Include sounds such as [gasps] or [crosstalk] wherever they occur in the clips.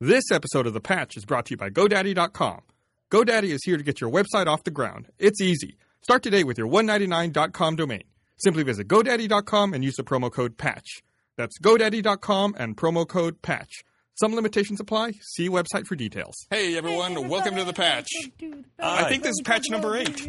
This episode of The Patch is brought to you by GoDaddy.com. GoDaddy is here to get your website off the ground. It's easy. Start today with your $199.com domain. Simply visit GoDaddy.com and use the promo code PATCH. That's GoDaddy.com and promo code PATCH. Some limitations apply. See website for details. Hey everyone, welcome to The Patch. I think this is patch number eight.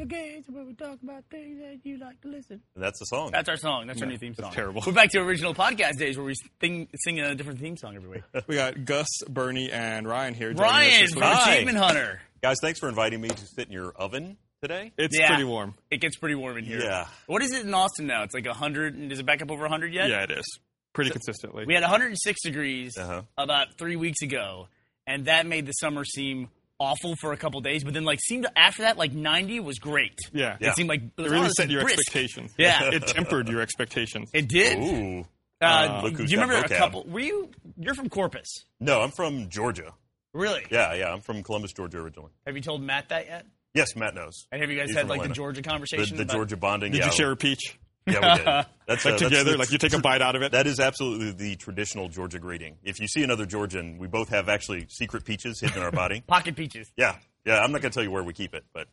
Where we talk about things that you like to listen. That's the song. That's our song. That's our new theme song. terrible. We're back to original podcast days where we sing, sing a different theme song every week. [laughs] We got Gus, Bernie, and Ryan here. joining us Ryan this. Hi. Achievement Hunter. Guys, thanks for inviting me to sit in your oven today. It's Yeah. pretty warm. It gets pretty warm in here. Yeah. What is it in Austin now? It's like 100. Is it back up over 100 yet? Yeah, it is. Pretty consistently. We had 106 degrees Uh-huh. about three weeks ago, and that made the summer seem awful for a couple days. But then, like, seemed after that, like 90 was great. yeah. Yeah. It seemed like It really oh, set your brisk. expectations. Yeah. [laughs] It tempered your expectations. It did. Ooh. Uh, Look do you got remember a couple? Were you? You're from Corpus, No, I'm from Georgia. really? Yeah, yeah, I'm from Columbus, Georgia originally. Have you told Matt that yet? Yes, Matt knows. And have you guys He's had from like the Atlanta. Georgia The, conversation? the about- Georgia bonding. Did yeah, you share a peach? Yeah, we did. [laughs] That's, uh, Like that's- together? that's- like you take a [laughs] bite out of it? That is absolutely the traditional Georgia greeting. If you see another Georgian, we both have actually secret peaches hidden in our body. [laughs] pocket peaches? Yeah, yeah. I'm not going to tell you where we keep it, but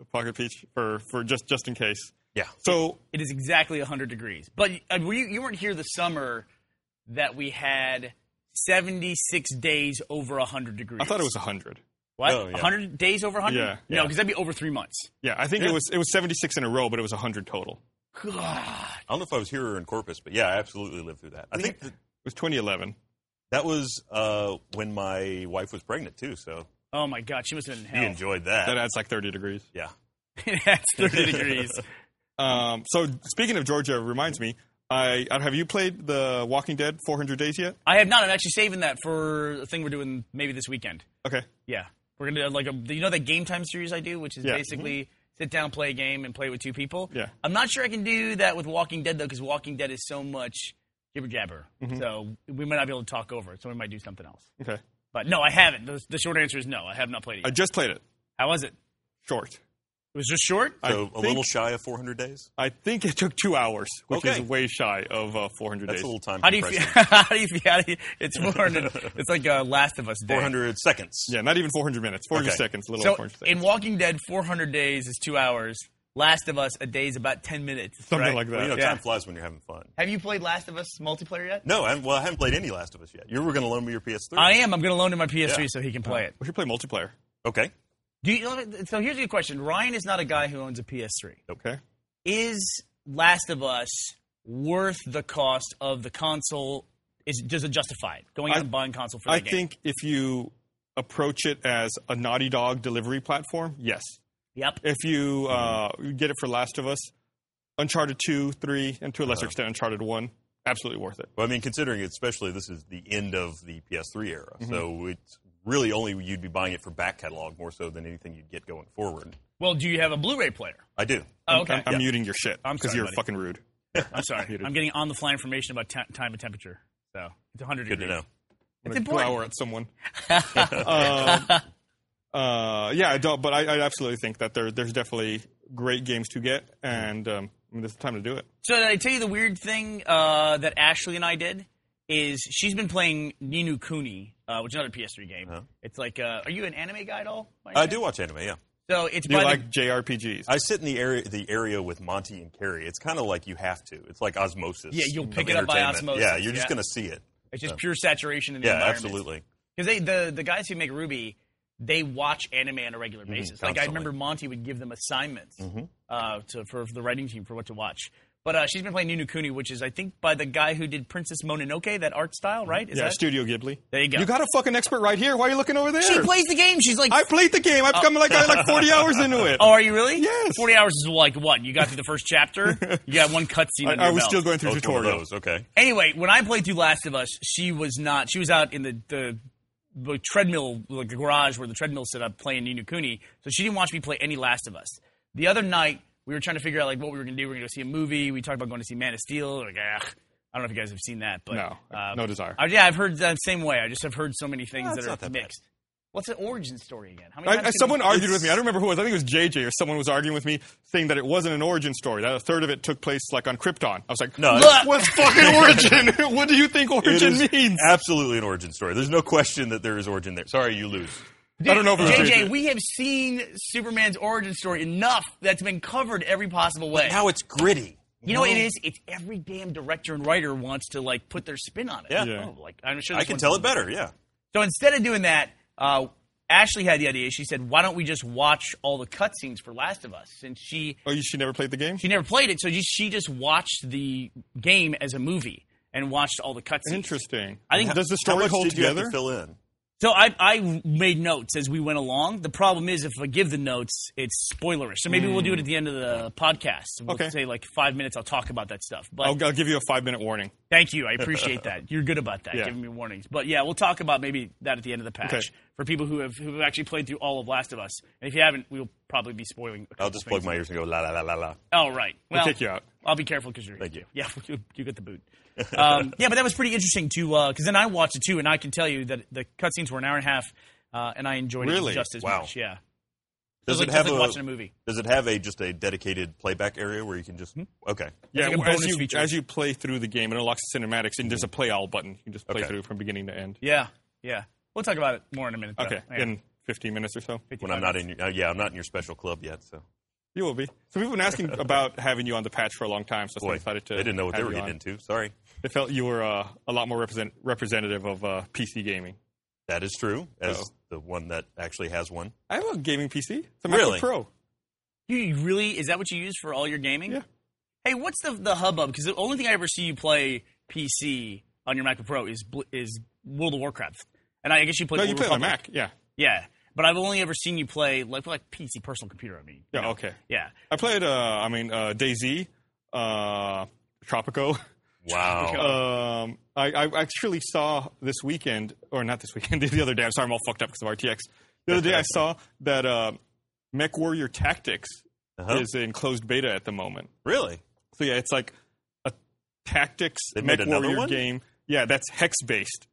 A pocket peach for, for just, just in case. yeah. So It is exactly 100 degrees. But uh, were you, you weren't here the summer that we had 76 days over 100 degrees. I thought it was 100. what? Oh, yeah. 100 days over 100? Yeah, No, yeah. because that'd be over three months. Yeah, I think it was it was 76 in a row, but it was 100 total. God. I don't know if I was here or in Corpus, but yeah, I absolutely lived through that. I think that, It was 2011. that was uh, when my wife was pregnant too, so Oh my God, she must have been in he hell. enjoyed that. That adds like 30 degrees. yeah. [laughs] That's 30 degrees. [laughs] Um, so speaking of Georgia, reminds me. I uh, have you played the Walking Dead 400 Days yet? I have not. I'm actually saving that for a thing we're doing maybe this weekend. Okay. Yeah, we're gonna do like a you know that game time series I do, which is Yeah. basically sit down, play a game, and play with two people. Yeah. I'm not sure I can do that with Walking Dead though, because Walking Dead is so much jibber jabber. Mm-hmm. So we might not be able to talk over it. So we might do something else. Okay. But no, I haven't. The, the short answer is no. I have not played it. I just played it. How was it? Short. It was just short. I So a little shy of 400 days. I think it took two hours, which Okay. is way shy of uh, 400 That's days. a little time How do you feel? [laughs] how do you feel? How do you, it's more than [laughs] it's like a Last of Us day. 400 seconds. Yeah, not even 400 minutes. 400 Okay. seconds. A little So 400 seconds. in Walking Dead, 400 days is two hours. Last of Us, a day is about 10 minutes. Something right? like that. Well, you know, Yeah. time flies when you're having fun. Have you played Last of Us multiplayer yet? No, I haven't, well, I haven't played any Last of Us yet. You were going to loan me your PS3. I am. I'm going to loan him my PS3 Yeah. so he can play it. we should play multiplayer. okay. Do you, so here's a good question. Ryan is not a guy who owns a PS3. Okay. Is Last of Us worth the cost of the console? Is does it justify it going out I- and buying console for I the game? I think if you approach it as a Naughty Dog delivery platform, yes. Yep. If you uh, get it for Last of Us, Uncharted 2, 3, and to a lesser extent Uncharted 1, absolutely worth it. Well, I mean, considering especially this is the end of the PS3 era, Mm-hmm. so it's really only you'd be buying it for back catalog more so than anything you'd get going forward. Well, do you have a Blu-ray player? I do. Oh, okay. I'm, I'm muting your shit because you're buddy. fucking rude. [laughs] I'm sorry. [laughs] I'm getting on the fly information about ta- time and temperature. So it's 100 Good to know. It's I'm gonna important. glower at someone. [laughs] um, uh, yeah, I don't, but I, I absolutely think that there, there's definitely great games to get, and um, I mean, this is the time to do it. So did I tell you the weird thing uh, that Ashley and I did is she's been playing Ni no Kuni, uh, which is another PS3 game. Uh-huh. It's like, uh, are you an anime guy at all? I chance? do watch anime, yeah. So it's You by the- like JRPGs? I sit in the area the area with Monty and Kerry. It's kind of like you have to. It's like osmosis. Yeah, you'll of pick it up by entertainment. osmosis, Yeah, you're just yeah. going to see it. it's just pure saturation in the Yeah, environment. absolutely. Because they the the guys who make RWBY, they watch anime on a regular Mm-hmm. basis. Like I constantly. remember Monty would give them assignments Mm-hmm. uh, to for, for the writing team for what to watch. But uh, she's been playing Ni no Kuni, which is I think by the guy who did Princess Mononoke, that art style, right? Is yeah, that? Studio Ghibli. There you go. You got a fucking expert right here. Why are you looking over there? She plays the game. She's like, I played the game. I've come like I like 40 [laughs] hours into it. oh, are you really? Yes. Forty hours is like what? You got through the first chapter. [laughs] you got one cutscene. I, under I was belt. still going through Oh, it's one of tutorials. Okay. Anyway, when I played through Last of Us, she was not. She was out in the the, the treadmill, like the garage where the treadmill set up, playing Ni no Kuni. So she didn't watch me play any Last of Us. The other night, we were trying to figure out like what we were going to do. We were going to go see a movie. We talked about going to see Man of Steel. Like, ah, I don't know if you guys have seen that, but No, uh, no desire. I, yeah, I've heard the same way. I just have heard so many things No, that are not that bad. mixed. What's an origin story again? How many I, I, someone we- argued with me. I [laughs] don't remember who it was. I think it was JJ or someone was arguing with me, saying that it wasn't an origin story. That a third of it took place like on Krypton. I was like, No, "Look, what's [laughs] fucking origin? [laughs] what do you think origin is means? absolutely an origin story. There's no question that there is origin there. Sorry, you lose. I don't know if it was JJ, JJ. we have seen Superman's origin story enough that's been covered every possible way. Now it's gritty. you know what it is? It's every damn director and writer wants to like put their spin on it. Yeah. Yeah. Oh, like I'm sure I this can one's- tell it better. Yeah. So instead of doing that, uh, Ashley had the idea. She said, "Why don't we just watch all the cutscenes for Last of Us?" Since she Oh, you she never played the game? she never played it, so just, she just watched the game as a movie and watched all the cutscenes. Interesting. I think- does the How story much hold did you have together? to fill in? So I, I made notes as we went along. The problem is if I give the notes, it's spoilerish. So maybe we'll do it at the end of the podcast. We'll Okay. say like five minutes. I'll talk about that stuff. But I'll, I'll give you a five minute warning. thank you. I [laughs] appreciate that. You're good about that, Yeah. giving me warnings. But yeah, we'll talk about maybe that at the end of the patch Okay. for people who have who have actually played through all of Last of Us. And if you haven't, we'll probably be spoiling. A I'll just plug my ears and go la la la la la. Oh right. Well, kick you out. I'll be careful because you're. Thank you. [laughs] Yeah, you, [laughs] you get the boot. Um, yeah, but that was pretty interesting too, because then I watched it too, and I can tell you that the cutscenes were an hour and a half, uh, and I enjoyed Really? it just as Wow. much. Yeah. Does like- it have just a, like watching a movie. Does it have a just a dedicated playback area where you can just okay? Yeah, like as you feature. as you play through the game, it unlocks the cinematics, and there's a play all button. You can just play Okay. through from beginning to end. Yeah, yeah. We'll talk about it more in a minute. though. Okay, Yeah. in 15 minutes or so. When I'm not minutes. in your, uh, yeah, I'm not in your special club yet. So You will be. So people have been asking [laughs] about having you on the patch for a long time, so I boy, decided to. they didn't know what they were getting on. into. Sorry, They felt you were uh, a lot more represent, representative of uh, PC gaming. that is true. As So. the one that actually has one. I have a gaming PC. It's a MacBook Really? Pro. You really is that what you use for all your gaming? Yeah. Hey, what's the the hubbub? Because the only thing I ever see you play PC on your MacBook Pro is is World of Warcraft, and I guess you play. No, Old you play on Mac. Yeah. Yeah, but I've only ever seen you play like like PC personal computer. I mean. Yeah. you know. Okay. Yeah. I played. Uh, I mean, uh, DayZ, uh, Tropico. [laughs] Wow. [laughs] Um, I, I actually saw this weekend, or not this weekend, [laughs] the other day. I'm sorry, I'm all fucked up because of RTX. The other day, I saw that uh, MechWarrior Tactics Uh-huh. is in closed beta at the moment. really? So yeah, it's like a tactics They Mech Warrior one? game. Yeah, that's hex based.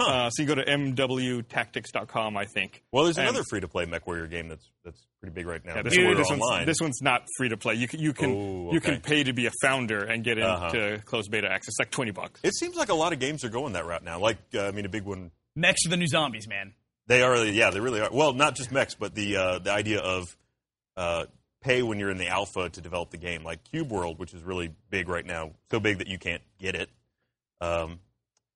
Huh. Uh, so you go to mwtactics.com, I think. Well, there's And- another free to play MechWarrior game that's that's pretty big right now. Yeah, this, Dude, this, one's, this one's not free to play. You can you can Oh, you can pay to be a founder and get into Uh-huh. closed beta access. It's like twenty bucks. it seems like a lot of games are going that route now. Like, uh, I mean, a big one. Next to the new zombies, man. They are, yeah, they really are. Well, not just mechs, but the uh, the idea of uh, pay when you're in the alpha to develop the game, like Cube World, which is really big right now, so big that you can't get it. Um,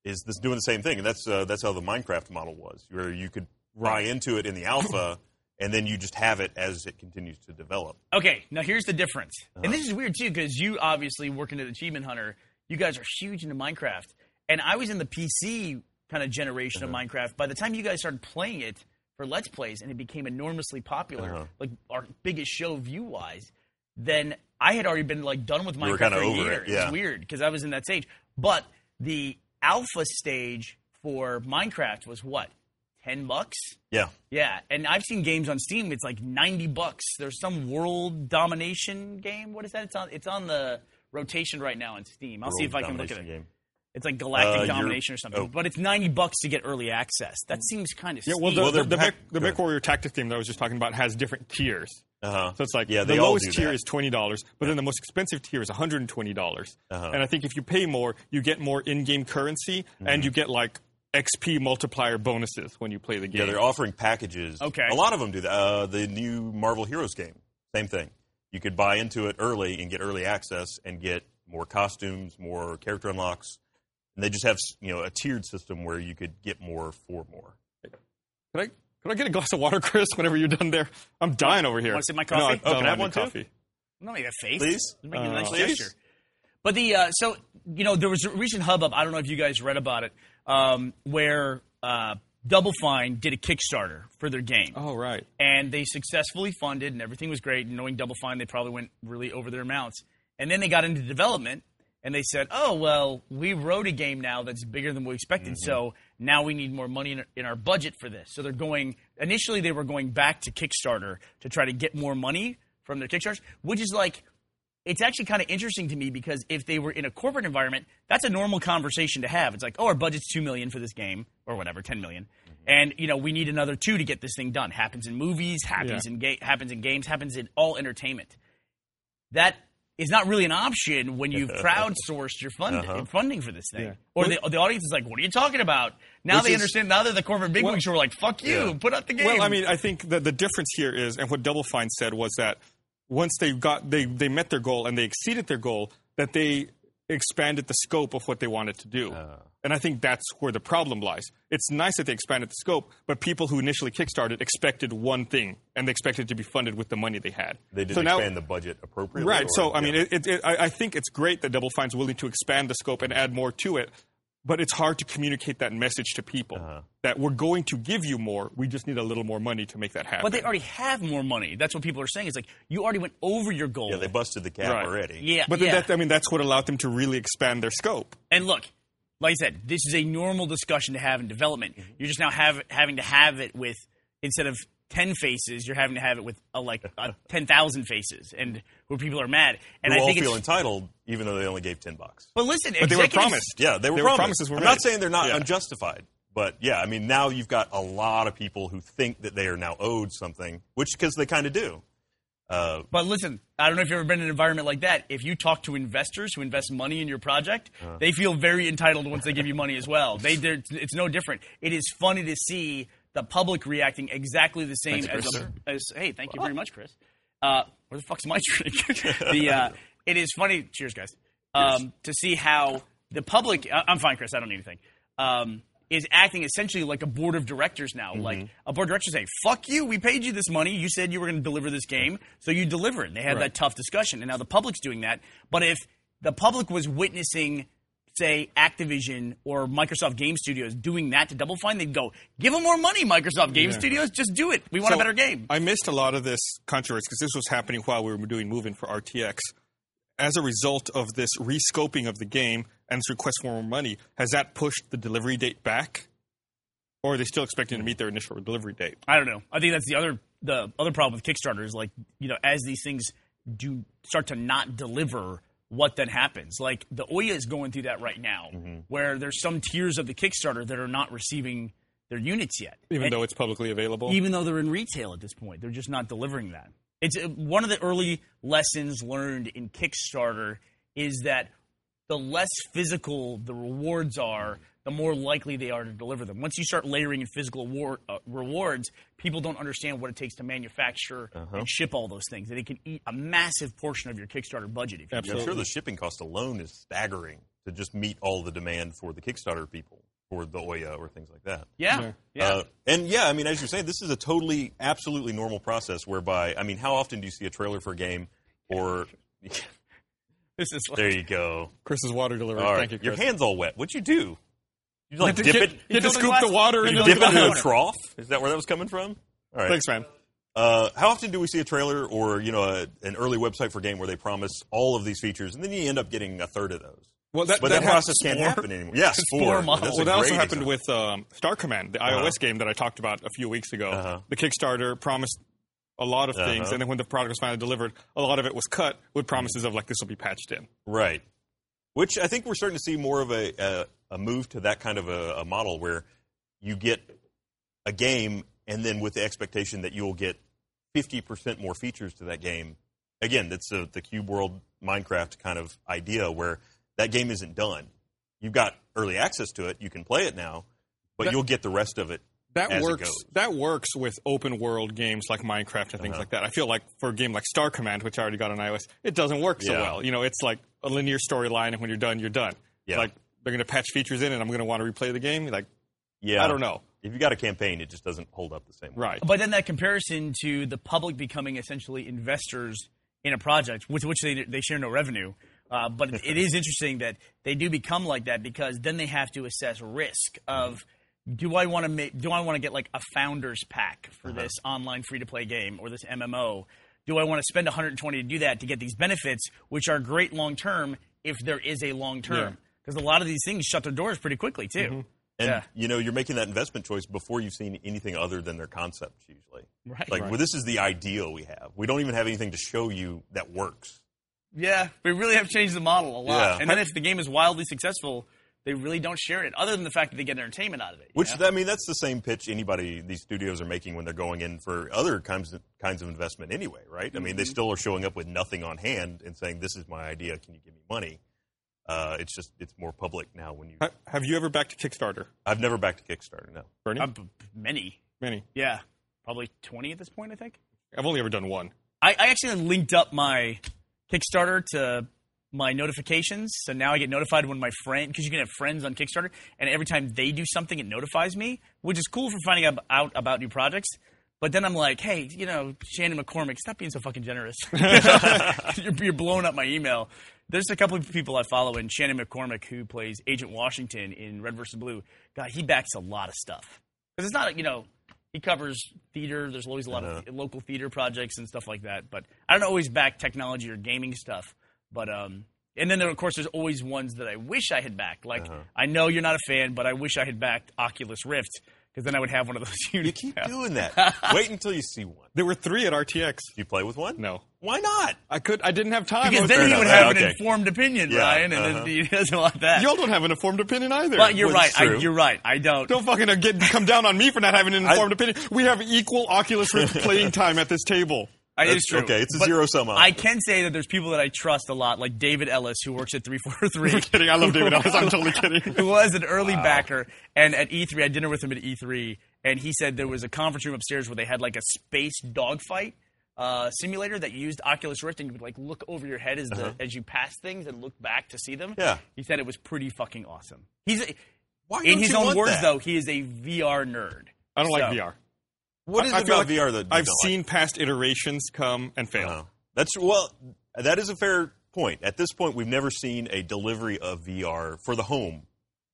is this doing the same thing? And that's uh, that's how the Minecraft model was, where you could buy into it in the alpha, and then you just have it as it continues to develop. Okay, now here's the difference. Uh-huh. And this is weird too, because you obviously working at Achievement Hunter, you guys are huge into Minecraft. And I was in the PC kind of generation Uh-huh. of Minecraft. By the time you guys started playing it for Let's Plays and it became enormously popular, Uh-huh. like our biggest show view wise, then I had already been like done with You were Minecraft kinda for a over year. it, yeah. It's weird because I was in that stage. But the alpha stage for Minecraft was what? Ten bucks? Yeah, Yeah, and I've seen games on Steam. It's like ninety bucks. There's some world domination game. What is that? It's on. It's on the rotation right now on Steam. I'll see if I can look at it. game. It's like Galactic Uh, Domination or something. oh. But it's ninety bucks to get early access. That seems kind of Yeah, steep. well, the, Well, the, they're the, pack- Mech, the Mech. Warrior Tactics game that I was just talking about has different tiers. Uh-huh. So it's like Yeah, the they all lowest tier is twenty dollars, but then the most expensive tier is one hundred and twenty dollars. Uh-huh. And I think if you pay more, you get more in-game currency, Mm-hmm. and you get like XP multiplier bonuses when you play the game. Yeah, they're offering packages. Okay. A lot of them do that. Uh, the new Marvel Heroes game, same thing. You could buy into it early and get early access and get more costumes, more character unlocks. And they just have you know a tiered system where you could get more for more. Could I could I get a glass of water, Chris? Whenever you're done there, I'm dying over here. Wanna sip my No, coffee? I Oh, don't can I have any one too? coffee. Not make a face. Please? Just make a nice Uh, please? gesture. But the uh, so you know there was a recent hubbub. I don't know if you guys read about it, um, where uh, Double Fine did a Kickstarter for their game. Oh right. and they successfully funded and everything was great. And knowing Double Fine, they probably went really over their amounts. And then they got into development and they said, "Oh well, we wrote a game now that's bigger than we expected, mm-hmm. so now we need more money in, in our budget for this." So they're going. Initially, they were going back to Kickstarter to try to get more money from their Kickstarters, which is like it's actually kind of interesting to me because if they were in a corporate environment, that's a normal conversation to have. It's like, oh, our budget's two million for this game or whatever, ten million, mm-hmm. and you know we need another two to get this thing done. Happens in movies, happens Yeah. in ga- happens in games, happens in all entertainment. That is not really an option when you've [laughs] crowdsourced your fund- Uh-huh. funding for this thing. Yeah. Or the, the audience is like, what are you talking about? Now Which they is- understand. Now they're the corporate bigwigs Well- who are like, fuck you, Yeah. put out the game. Well, I mean, I think that the difference here is, and what Double Fine said was that once they got they they met their goal and they exceeded their goal, that they expanded the scope of what they wanted to do. and I think that's where the problem lies. It's nice that they expanded the scope, but people who initially kickstarted expected one thing, and they expected it to be funded with the money they had. They didn't so now, expand the budget appropriately. Right. or- So I mean, it, it, it, I I think it's great that Double Fine's willing to expand the scope and add more to it, but it's hard to communicate that message to people Uh-huh. that we're going to give you more. We just need a little more money to make that happen. but they already have more money. That's what people are saying. It's like you already went over your goal. yeah, they busted the cap Right. already. Yeah, But then yeah. that, I mean, that's what allowed them to really expand their scope. And look, like I said, this is a normal discussion to have in development. Mm-hmm. You're just now have, having to have it with instead of ten faces, you're having to have it with a, like a [laughs] ten thousand faces, and where people are mad. And Who I all think feel it's. entitled, even though they only gave ten bucks. But listen, But they were promised. Yeah, they were They were promised. promises were I'm made. not saying they're not Yeah. unjustified, but yeah, I mean now you've got a lot of people who think that they are now owed something, which because they kind of do. Uh, But listen, I don't know if you've ever been in an environment like that. If you talk to investors who invest money in your project, Uh-huh. they feel very entitled once they give you money as well. They, it's no different. It is funny to see the public reacting exactly the same Thanks, as, Chris. a, as. Hey, thank you very much, Chris. Uh, where the fuck's my [laughs] drink? [laughs] the uh, it is funny. Cheers, guys. Um, to see how the public. I- I'm fine, Chris. I don't need anything. Um, is acting essentially like a board of directors now. Like a board of directors saying, "Fuck you! We paid you this money. You said you were going to deliver this game, so you deliver delivered." They had Right. that tough discussion, and now the public's doing that. But if the public was witnessing, say, Activision or Microsoft Game Studios doing that to Double Fine, they'd go, "Give them more money, Microsoft Game Yeah. Studios. Just do it. We want a better game." I missed a lot of this controversy because this was happening while we were doing Moving for RTX. As a result of this rescoping of the game and this request for more money, has that pushed the delivery date back? Or are they still expecting to meet their initial delivery date? I don't know. I think that's the other the other problem with Kickstarter is like you know as these things do start to not deliver, what then happens? Like the Ouya is going through that right now, where there's some tiers of the Kickstarter that are not receiving their units yet, Even And- though it's publicly available? even though they're in retail at this point, they're just not delivering that. It's uh, one of the early lessons learned in Kickstarter is that the less physical the rewards are, the more likely they are to deliver them. Once you start layering in physical award, uh, rewards, people don't understand what it takes to manufacture and ship all those things. And it can eat a massive portion of your Kickstarter budget if you do I'm sure the shipping cost alone is staggering to just meet all the demand for the Kickstarter people for the Ouya or things like that. Yeah, Yeah. yeah. Uh, and yeah, I mean, as you're saying, this is a totally, absolutely normal process whereby, I mean, how often do you see a trailer for a game or. [laughs] this is there you go. Chris's water delivery. All right. Thank you, Chris. Your hand's all wet. What'd you do? You like You dip to, it? get- you had to the scoop glass- the water you into the dip it into a trough? Is that where that was coming from? All right. Thanks, man. Uh, how often do we see a trailer or you know a, an early website for a game where they promise all of these features and then you end up getting a third of those? Well, that, But that, happens- process can't happen anymore. Yes, four four. models. That's a Well, that also happened example. with um, Star Command, the Uh-huh. iOS game that I talked about a few weeks ago. Uh-huh. The Kickstarter promised a lot of things, Uh-huh. and then when the product was finally delivered, a lot of it was cut with promises of like this will be patched in. Right. Which I think we're starting to see more of a, a, a move to that kind of a, a model where you get a game and then with the expectation that you'll get 50% more features to that game. Again, that's the, the Cube World Minecraft kind of idea where that game isn't done. You've got early access to it, you can play it now, but That- you'll get the rest of it. That as it works. goes. That works with open world games like Minecraft and things Uh-huh. like that. I feel like for a game like Star Command, which I already got on iOS, it doesn't work so Yeah. well. You know, it's like a linear storyline, and when you're done, you're done. Yeah. Like they're going to patch features in, and I'm going to want to replay the game. Like Yeah. I don't know. If you got a campaign, it just doesn't hold up the same way. Right. But then that comparison to the public becoming essentially investors in a project with which they they share no revenue. Uh, but it, [laughs] it is interesting that they do become like that because then they have to assess risk of do I want to make do I want to get like a founders pack for uh-huh. this online free to play game or this MMO? Do I want to spend 120 to do that to get these benefits, which are great long term if there is a long term? Because a lot of these things shut their doors pretty quickly too. Mm-hmm. And Yeah. you know, you're making that investment choice before you've seen anything other than their concepts usually. Right. Like, Right. well, this is the ideal we have. We don't even have anything to show you that works. Yeah, we really have changed the model a lot. Yeah. And then if the game is wildly successful, they really don't share it, other than the fact that they get entertainment out of it. Which know? I mean, that's the same pitch anybody these studios are making when they're going in for other kinds of, kinds of investment anyway, right? I mean, Mm-hmm. they still are showing up with nothing on hand and saying, "This is my idea. Can you give me money?" Uh, it's just it's more public now. When you, Ha- Have you ever backed Kickstarter, I've never backed a Kickstarter. No, Bernie? Uh, b- many. Many. Yeah, probably twenty at this point. I think. I've only ever done one. I, I actually linked up my Kickstarter to my notifications, so now I get notified when my friend because you can have friends on Kickstarter, and every time they do something, it notifies me, which is cool for finding out about new projects. But then I'm like, hey, you know, Shannon McCormick, stop being so fucking generous. [laughs] [laughs] you're, you're blowing up my email. There's a couple of people I follow, and Shannon McCormick, who plays Agent Washington in Red vs. Blue. God, he backs a lot of stuff because it's not, you know, he covers theater. There's always a lot of uh-huh. local theater projects and stuff like that. But I don't always back technology or gaming stuff. But um, and then there, of course, there's always ones that I wish I had backed. Like I know you're not a fan, but I wish I had backed Oculus Rift because then I would have one of those. you keep doing that. [laughs] Wait until you see one. There were three at RTX. Do you play with one? No. Why not? I could. I didn't have time. Because then very he would upset. have an Okay. informed opinion, Yeah, Ryan, and uh-huh. then he [laughs] doesn't want that. Y'all don't have an informed opinion either. but you're Well, right. I, you're right. I don't. Don't fucking get come down on me for not having an informed opinion. We have equal Oculus Rift [laughs] playing time at this table. I, That's- it's true. okay, it's a But zero-sum I can say that there's people that I trust a lot, like David Ellis, who works at 343. kidding. I love David [laughs] Ellis. I'm totally kidding. [laughs] who was an early backer. And at E3, I had dinner with him at E3, and he said there was a conference room upstairs where they had like a space dogfight uh, simulator that used Oculus Rift, and you would like look over your head as the as you pass things and look back to see them. Uh-huh. Yeah. he said it was pretty fucking awesome. He's in his own words that? though, he is a VR nerd. I don't like VR. What is I it feel about like VR that I've don't like? seen past iterations come and fail. Oh. That's well. That is a fair point. At this point, we've never seen a delivery of VR for the home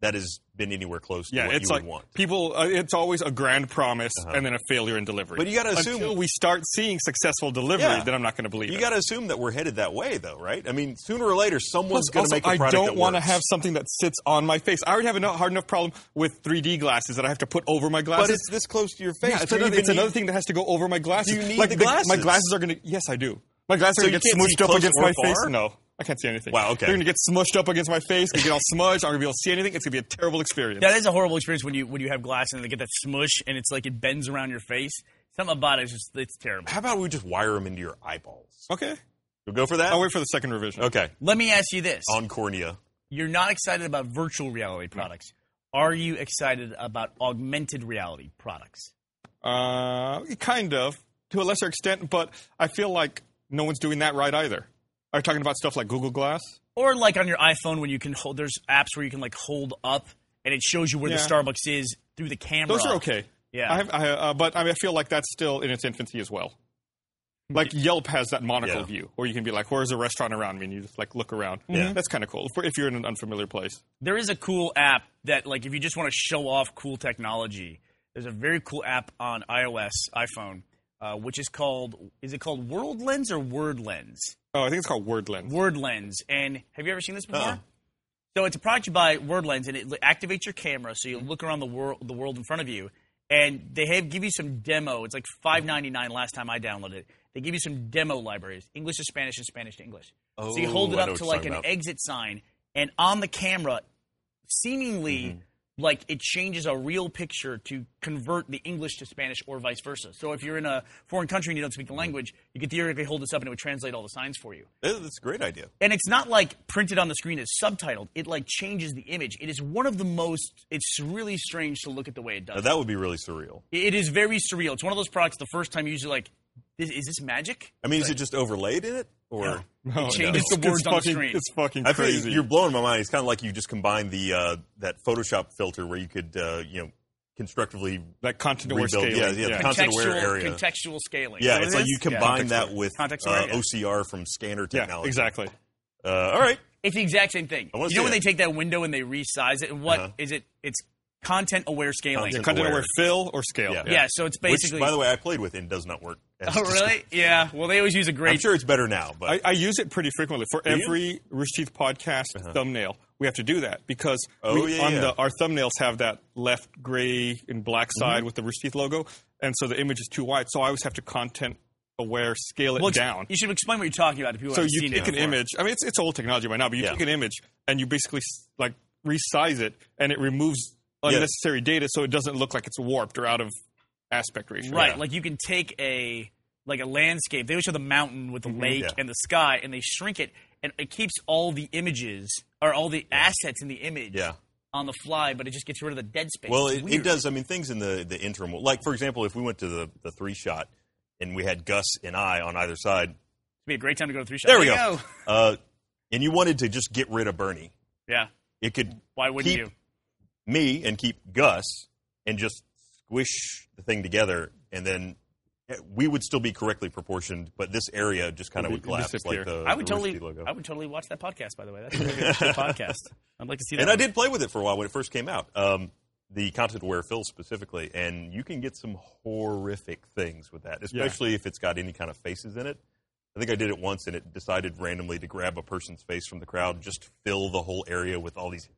that has been anywhere close to Yeah, what it's you like would want. people. Uh, it's always a grand promise and then a failure in delivery. But you gotta assume- until we start seeing successful delivery, Yeah. then I'm not going to believe You it. got to assume that we're headed that way, though, right? I mean, sooner or later, someone's going to make a I product I don't want to have something that sits on my face. I already have a hard enough problem with 3D glasses that I have to put over my glasses. But it's this close to your face. yeah, it's, another, it's another thing that has to go over my glasses. Do you need like the My glasses? glasses are going to. Yes, I do. My glasses So are going to get smushed up against my far? face. No, I can't see anything. Wow, okay. They're going to get smushed up against my face. Going to get all smudged. I'm going to be able to see anything. It's going to be a terrible experience. That is a horrible experience when you when you have glass and they get that smush and it's like it bends around your face. Something about it is just it's terrible. How about we just wire them into your eyeballs? okay. You'll go for that? I'll wait for the second revision. Okay. Let me ask you this: On cornea. You're not excited about virtual reality products. Are you excited about augmented reality products? Uh, kind of to a lesser extent, but I feel like no one's doing that right either. Are you talking about stuff like Google Glass? Or like on your iPhone when you can hold there's apps where you can like hold up and it shows you where the Starbucks is through the camera. Those are okay. Yeah. I have, I, uh, but I, mean, I feel like that's still in its infancy as well. Like Yelp has that monocle Yeah. view, where you can be like, "Where's a restaurant around me?" and you just like look around. Yeah, that's kind of cool if, if you're in an unfamiliar place. There is a cool app that like if you just want to show off cool technology, there's a very cool app on iOS, iPhone, uh, which is called is it called World Lens or Word Lens? Oh, I think it's called Word Lens. Word Lens. And have you ever seen this before? Uh-uh. So it's a product you buy, Word Lens, and it activates your camera, so you look around the world, the world in front of you, and they have give you some demo. It's like five ninety nine last time I downloaded it. They give you some demo libraries, English to Spanish and Spanish to English. Oh, so you hold Oh, it I up to like an about. exit sign, and on the camera, seemingly Mm-hmm. Like it changes a real picture to convert the English to Spanish or vice versa. So if you're in a foreign country and you don't speak the language, you could theoretically hold this up and it would translate all the signs for you That's a great idea. and it's not like printed on the screen as subtitled. It like changes the image. It is one of the most. It's really strange to look at the way it Now, does. that would be really surreal. it is very surreal. It's one of those products. The first time you use it, like, is, is this magic? I mean, is it just overlaid in it? Or No, It changes no. the words it's on the fucking, screen. It's fucking I feel crazy. you're blowing my mind. It's kind of like you just combined the uh, that Photoshop filter where you could uh, you know constructively that content aware rebuild- scaling. yeah, yeah, the content- aware Contextual, area. contextual scaling. yeah. Is that It's what like it you is? combine Context that aware. with Context uh, aware, yeah. OCR from scanner Yeah, technology. exactly. Uh, all right. It's the exact same thing. I wanna You know when it. they take that window and they resize it? And what is Uh-huh. it? It's content aware scaling. Content Content aware. aware fill or scale. Yeah. Yeah. So it's basically. Which, by the way, I played with and does not work. As oh really? Yeah. Well, they always use a great. I'm sure it's better now, but I, I use it pretty frequently for? Uh-huh. every Rooster Teeth podcast thumbnail. We have to do that because Oh, we, yeah, on yeah. the our thumbnails have that left gray and black side Mm-hmm. with the Rooster Teeth logo, and so the image is too wide. So I always have to content aware, scale it Well, down. You should explain what you're talking about to people So who haven't you seen take an image. I mean, it's it's old technology by now, but you Yeah. take an image and you basically like resize it, and it removes unnecessary data, so it doesn't look like it's warped or out of aspect ratio. Right, Yeah. like you can take a like a landscape. They always show the mountain with the lake Yeah. and the sky, and they shrink it, and it keeps all the images or all the assets in the image Yeah. on the fly, but it just gets rid of the dead space. Well, it, it does. I mean, things in the, the interim. Like, for example, if we went to the, the three shot and we had Gus and I on either side, It'd be a great time to go to three shot. there we you go. Uh, and you wanted to just get rid of Bernie, Yeah. it could Why wouldn't keep you? me and keep Gus and just squish the thing together, and then eh, we would still be correctly proportioned, but this area just kind of Would collapse like the, I would the totally, logo. I would totally watch that podcast. By the way, that's a really good, [laughs] podcast. I'd like to see that. and I did play with it for a while when it first came out. Um, the content aware fill specifically, and you can get some horrific things with that, especially if it's got any kind of faces in it. I think I did it once, and it decided randomly to grab a person's face from the crowd, just fill the whole area with all these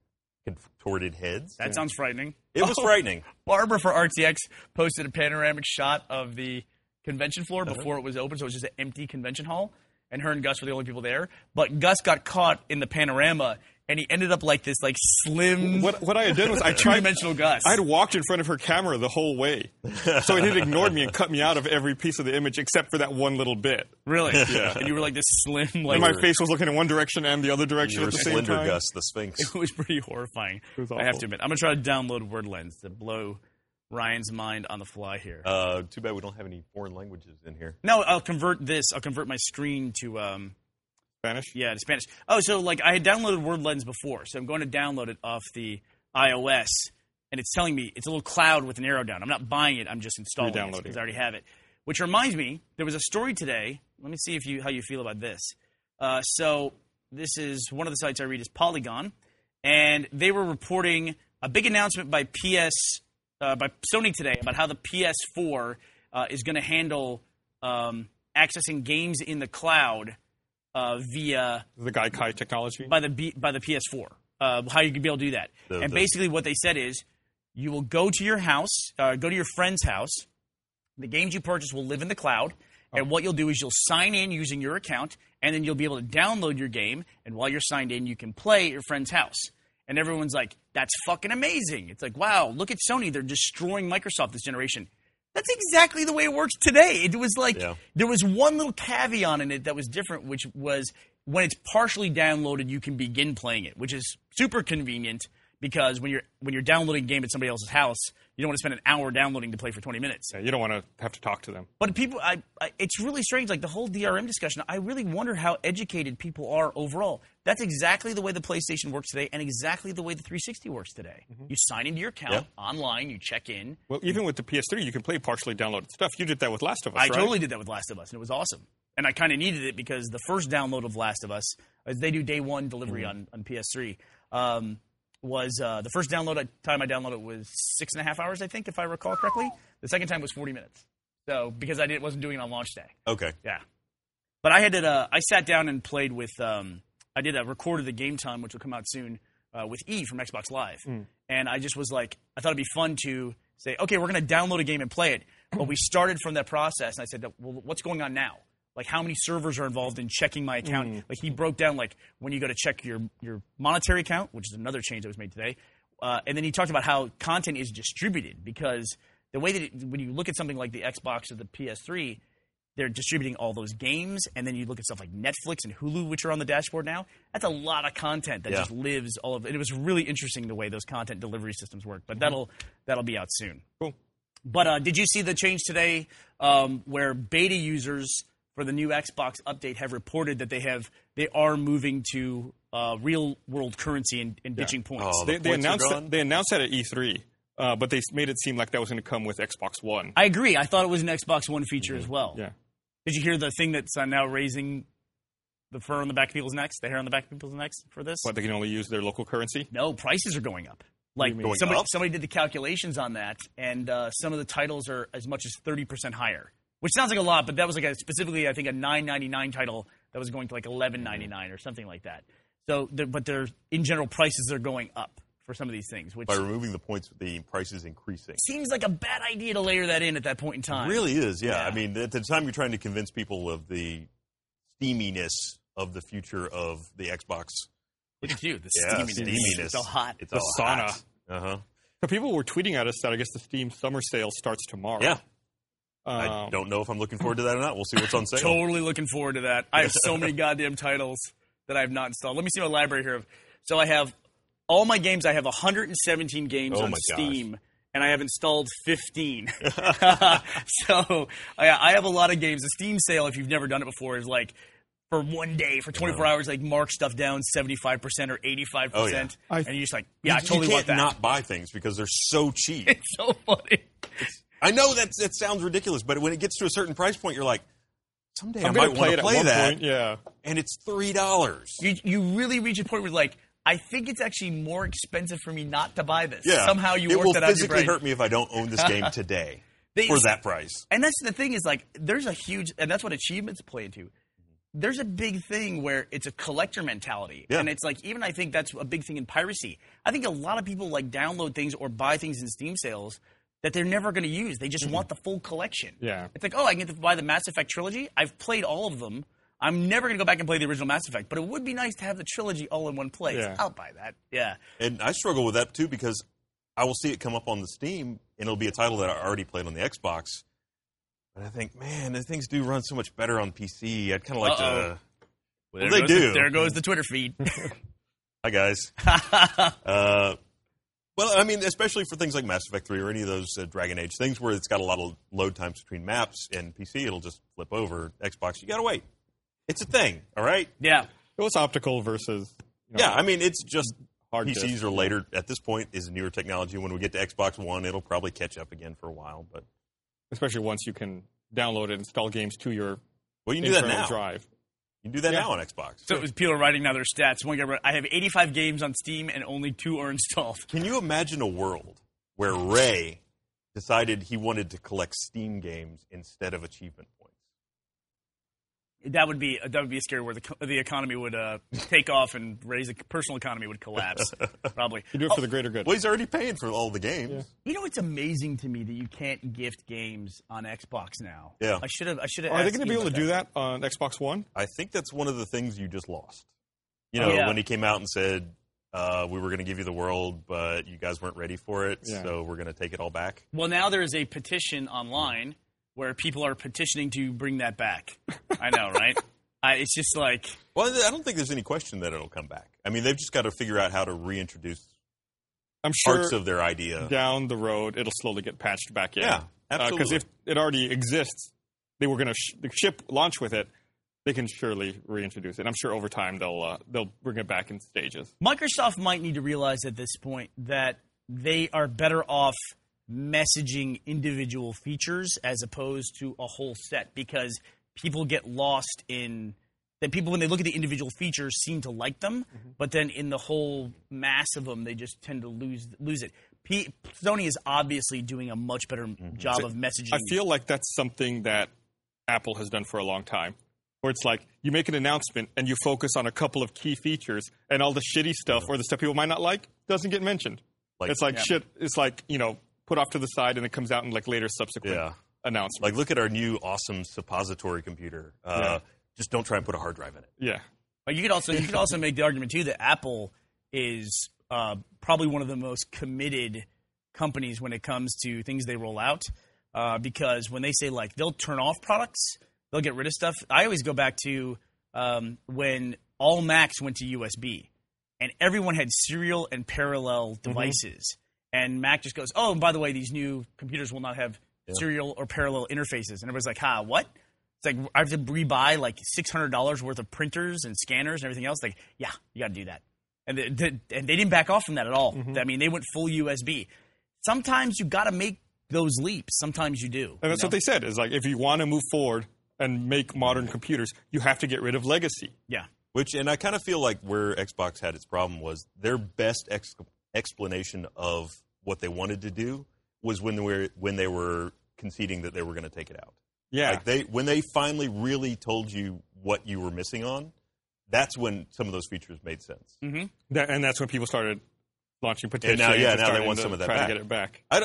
contorted heads. That sounds frightening. It was frightening. Barbara for RTX posted a panoramic shot of the convention floor Uh-huh. before it was open, so it was just an empty convention hall. And her and Gus were the only people there. But Gus got caught in the panorama, and he ended up like this, like slim, What what I had done was I tried. two-dimensional Gus. I had walked in front of her camera the whole way, so it had ignored me and cut me out of every piece of the image except for that one little bit. really, Yeah. and you were like this slim, like And my face was looking in one direction and the other direction You were at the same Slender time. Gus, the Sphinx. It was pretty horrifying. was I have to admit. I'm gonna try to download Word Lens to blow Ryan's mind on the fly here. Uh, too bad we don't have any foreign languages in here. no, I'll convert this. I'll convert my screen to um, Spanish. Yeah, to Spanish. Oh, so like I had downloaded Word Lens before, so I'm going to download it off the iOS, and it's telling me it's a little cloud with an arrow down. I'm not buying it; I'm just installing it Re-downloading because I already have it. Which reminds me, there was a story today. Let me see if you how you feel about this. Uh, so this is one of the sites I read is Polygon, and they were reporting a big announcement by PS uh, by Sony today about how the PS4 uh, is going to handle um, accessing games in the cloud uh, via The Gaikai technology. by the B, by the PS4. Uh, how you can be able to do that. The- and the- basically, what they said is, you will go to your house, uh, go to your friend's house. The games you purchase will live in the cloud, and what you'll do is you'll sign in using your account, and then you'll be able to download your game. And while you're signed in, you can play at your friend's house. And everyone's like, "That's fucking amazing!" It's like, "Wow, look at Sony; they're destroying Microsoft this generation." That's exactly the way it works today. It was like Yeah. there was one little caveat in it that was different, which was when it's partially downloaded, you can begin playing it, which is super convenient because when you're when you're downloading a game at somebody else's house, you don't want to spend an hour downloading to play for 20 minutes. Yeah, you don't want to have to talk to them. But people, I, I, it's really strange. Like the whole DRM discussion, I really wonder how educated people are overall. That's exactly the way the PlayStation works today, and exactly the way the 360 works today. You sign into your account online, you check in. Well, even with the PS3, you can play partially downloaded stuff. You did that with Last of Us, I right? totally did that with Last of Us, and it was awesome. And I kind of needed it because the first download of Last of Us, as they do day one delivery on, on PS3, um, was uh, the first download I- time I downloaded was six and a half hours, I think, if I recall correctly. The second time was 40 minutes. So because I didn't, wasn't doing it on launch day. Okay. Yeah. But I had to, uh, I sat down and played with, um, I did a recorded the game time, which will come out soon, uh, with E from Xbox Live. And I just was like, I thought it'd be fun to say, okay, we're going to download a game and play it. But we started from that process, and I said, well, what's going on now? Like, how many servers are involved in checking my account? Like, he broke down, like, when you go to check your, your monetary account, which is another change that was made today. Uh, and then he talked about how content is distributed because the way that it, when you look at something like the Xbox or the PS3, they're distributing all those games, and then you look at stuff like Netflix and Hulu, which are on the dashboard now. That's a lot of content that Yeah. just lives all of it. It was really interesting the way those content delivery systems work, but that'll that'll be out soon. Cool. But uh, did you see the change today, um, where beta users for the new Xbox update have reported that they have they are moving to uh, real world currency and, and ditching points? Oh, the They, they points are announced that, they announced that at E3, uh, but they made it seem like that was going to come with Xbox One. I agree. I thought it was an Xbox One feature as well. Yeah. Did you hear the thing that's uh, now raising the fur on the back of people's necks, the hair on the back of people's necks for this? But they can only use their local currency. No, prices are going up. Like? Going somebody, up? somebody did the calculations on that, and uh, some of the titles are as much as thirty percent higher, which sounds like a lot, but that was like a specifically, I think, a nine ninety nine title that was going to like eleven ninety nine or something like that. So, the, but they're in general prices are going up for some of these things, which By removing the points, the price is increasing. seems like a bad idea to layer that in at that point in time. It really is, yeah. Yeah. I mean, at the time you're trying to convince people of the steaminess of the future of the Xbox. Look at you, the Yeah, steaminess. steaminess. It's all hot. It's The all sauna. Uh huh. So people were tweeting at us that I guess the Steam summer sale starts tomorrow. Yeah. I Um, don't know if I'm looking forward to that or not. We'll see what's on sale. Totally looking forward to that. I have so many [laughs] goddamn titles that I have not installed. Let me see my library here. So I have all my games. I have 117 games Oh on my gosh. Steam, and I have installed 15. [laughs] [laughs] so I, I have a lot of games. The Steam sale, if you've never done it before, is like for one day, for 24 hours, like mark stuff down 75% or 85%. Oh, yeah. And you're just like, yeah, I totally you can't that. not buy things because they're so cheap. it's so funny. I know that that sounds ridiculous, but when it gets to a certain price point, you're like, someday I I'm might gonna want play to play that, point. Yeah. and it's three dollars. You, you really reach a point where like, I think it's actually more expensive for me not to buy this. Yeah, Somehow you it work will that out in your physically hurt me if I don't own this game [laughs] today They- for that price. And that's the thing is like there's a huge and that's what achievements play into. There's a big thing where it's a collector mentality. Yeah. And it's like even I think that's a big thing in piracy. I think a lot of people like download things or buy things in Steam sales that they're never going to use. They just want the full collection. Yeah. It's like, "Oh, I can get to buy the Mass Effect trilogy. I've played all of them. I'm never going to go back and play the original Mass Effect, but it would be nice to have the trilogy all in one place. Yeah. I'll buy that." Yeah. And I struggle with that too because I will see it come up on the Steam, and it'll be a title that I already played on the Xbox. And I think, man, the things do run so much better on PC. I'd kind of like Uh-oh. to. There they goes do. The, there goes the Twitter feed. [laughs] Hi guys. [laughs] uh, well, I mean, especially for things like Mass Effect Three or any of those uh, Dragon Age things where it's got a lot of load times between maps and PC, it'll just flip over. Xbox, you gotta wait. It's a thing, all right. yeah. It was optical versus. You know, Yeah, I mean, it's just Hard PCs disk, are later. At this point, is newer technology. When we get to Xbox One, it'll probably catch up again for a while. But especially once you can download and install games to your well, you can do that now. drive. You can do that Yeah. now on Xbox. So it was people are writing now their stats. One guy wrote, I have 85 games on Steam and only two are installed. Can you imagine a world where Ray decided he wanted to collect Steam games instead of achievement? That would be that would be a scary where the the economy would uh, take off and raise the personal economy would collapse. [laughs] Probably. You do it for the greater good. Well, he's already paying for all the games. You know, it's amazing to me that you can't gift games on Xbox now. Yeah. I should have. I should have. Are they going to be able to do that on Xbox One? I think that's one of the things you just lost. You Oh, know, yeah. when he came out and said, uh, we were going to give you the world, but you guys weren't ready for it, Yeah. so we're going to take it all back. Well, now there is a petition online where people are petitioning to bring that back. I know, right? [laughs] I, it's just like Well, I don't think there's any question that it'll come back. I mean, they've just got to figure out how to reintroduce I'm sure parts of their idea. down the road it'll slowly get patched back in. Yeah, absolutely. Because absolutely. if it already exists, they were going to sh- the ship launch with it. They can surely reintroduce it. I'm sure over time they'll uh, they'll bring it back in stages. Microsoft might need to realize at this point that they are better off messaging individual features as opposed to a whole set because people get lost in that people when they look at the individual features seem to like them mm-hmm. but then in the whole mass of them they just tend to lose lose it P- Sony is obviously doing a much better mm-hmm. job of messaging I feel like that's something that Apple has done for a long time. Where it's like you make an announcement and you focus on a couple of key features, and all the shitty stuff or the stuff people might not like doesn't get mentioned. Like- it's like Yeah. shit. It's like you know put off to the side, and it comes out in like later subsequent Yeah. announcements. Like, look at our new awesome suppository computer. Uh, Yeah. Just don't try and put a hard drive in it. yeah, But you could also you could also make the argument too that Apple is uh, probably one of the most committed companies when it comes to things they roll out. Uh, because when they say like they'll turn off products, they'll get rid of stuff. I always go back to um, when all Macs went to USB, and everyone had serial and parallel devices, and Mac just goes, "Oh, and by the way, these new computers will not have serial or parallel interfaces," and everybody's like, "Ha, what?" It's like I have to rebuy like six hundred dollars worth of printers and scanners and everything else. Like, yeah, you got to do that, and they, they, and they didn't back off from that at all. Mm-hmm. I mean, they went full USB. Sometimes you got to make those leaps. Sometimes you do. and that's you what they said. Is like if you want to move forward and make modern computers, you have to get rid of legacy. Yeah, Which, and I kind of feel like where Xbox had its problem was their best ex- explanation of what they wanted to do was when they were when they were conceding that they were going to take it out. Yeah, Like they when they finally really told you what you were missing on, that's when some of those features made sense. That, and that's when people started launching petitions. now- yeah, and now they want some of that back. to get it back. I,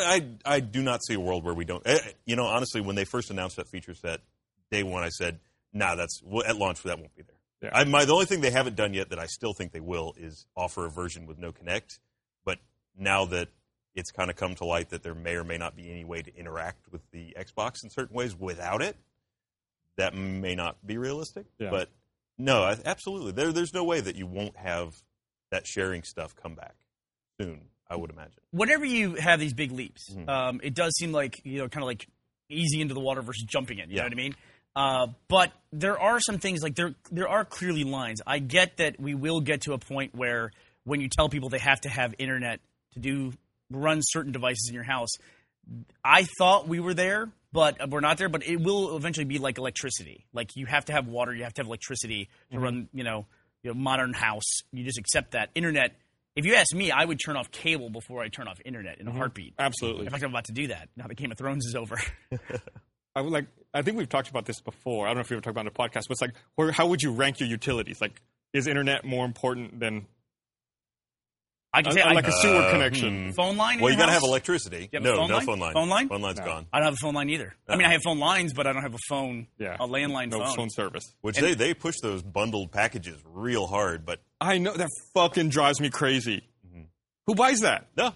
I, I do not see a world where we don't. eh, You know, honestly, when they first announced that feature set day one, I said, "Nah, that's at launch that won't be there." Yeah. I, my the only thing they haven't done yet that I still think they will is offer a version with no Kinect. But now that it's kind of come to light that there may or may not be any way to interact with the Xbox in certain ways without it, that may not be realistic. Yeah. But no, I, absolutely, there, there's no way that you won't have that sharing stuff come back soon. I would imagine. whenever you have these big leaps, Mhm. um, it does seem like you know, kind of like easy into the water versus jumping in. You know what I mean? Uh, but there are some things like there there are clearly lines. I get that we will get to a point where when you tell people they have to have internet to do run certain devices in your house, I thought we were there, but uh, we're not there. But it will eventually be like electricity. Like you have to have water, you have to have electricity to mm-hmm. run. You know, you know, modern house. You just accept that internet. If you ask me, I would turn off cable before I turn off internet in a mm-hmm. heartbeat. Absolutely. In fact, I'm about to do that now that Game of Thrones is over. [laughs] [laughs] I would like. I think we've talked about this before. I don't know if we ever talked about it on a podcast, but it's like, where, how would you rank your utilities? Like, is internet more important than I can say I, like a sewer Uh, connection? hmm. phone line. Well, you got to have electricity. You have no, phone no line? phone line. Phone line? Phone line's No. gone. I don't have a phone line either. I mean, I have phone lines, but I don't have a phone. Yeah. A landline no phone. phone service. Which And- they, they push those bundled packages real hard, but I know that fucking drives me crazy. Who buys that? no.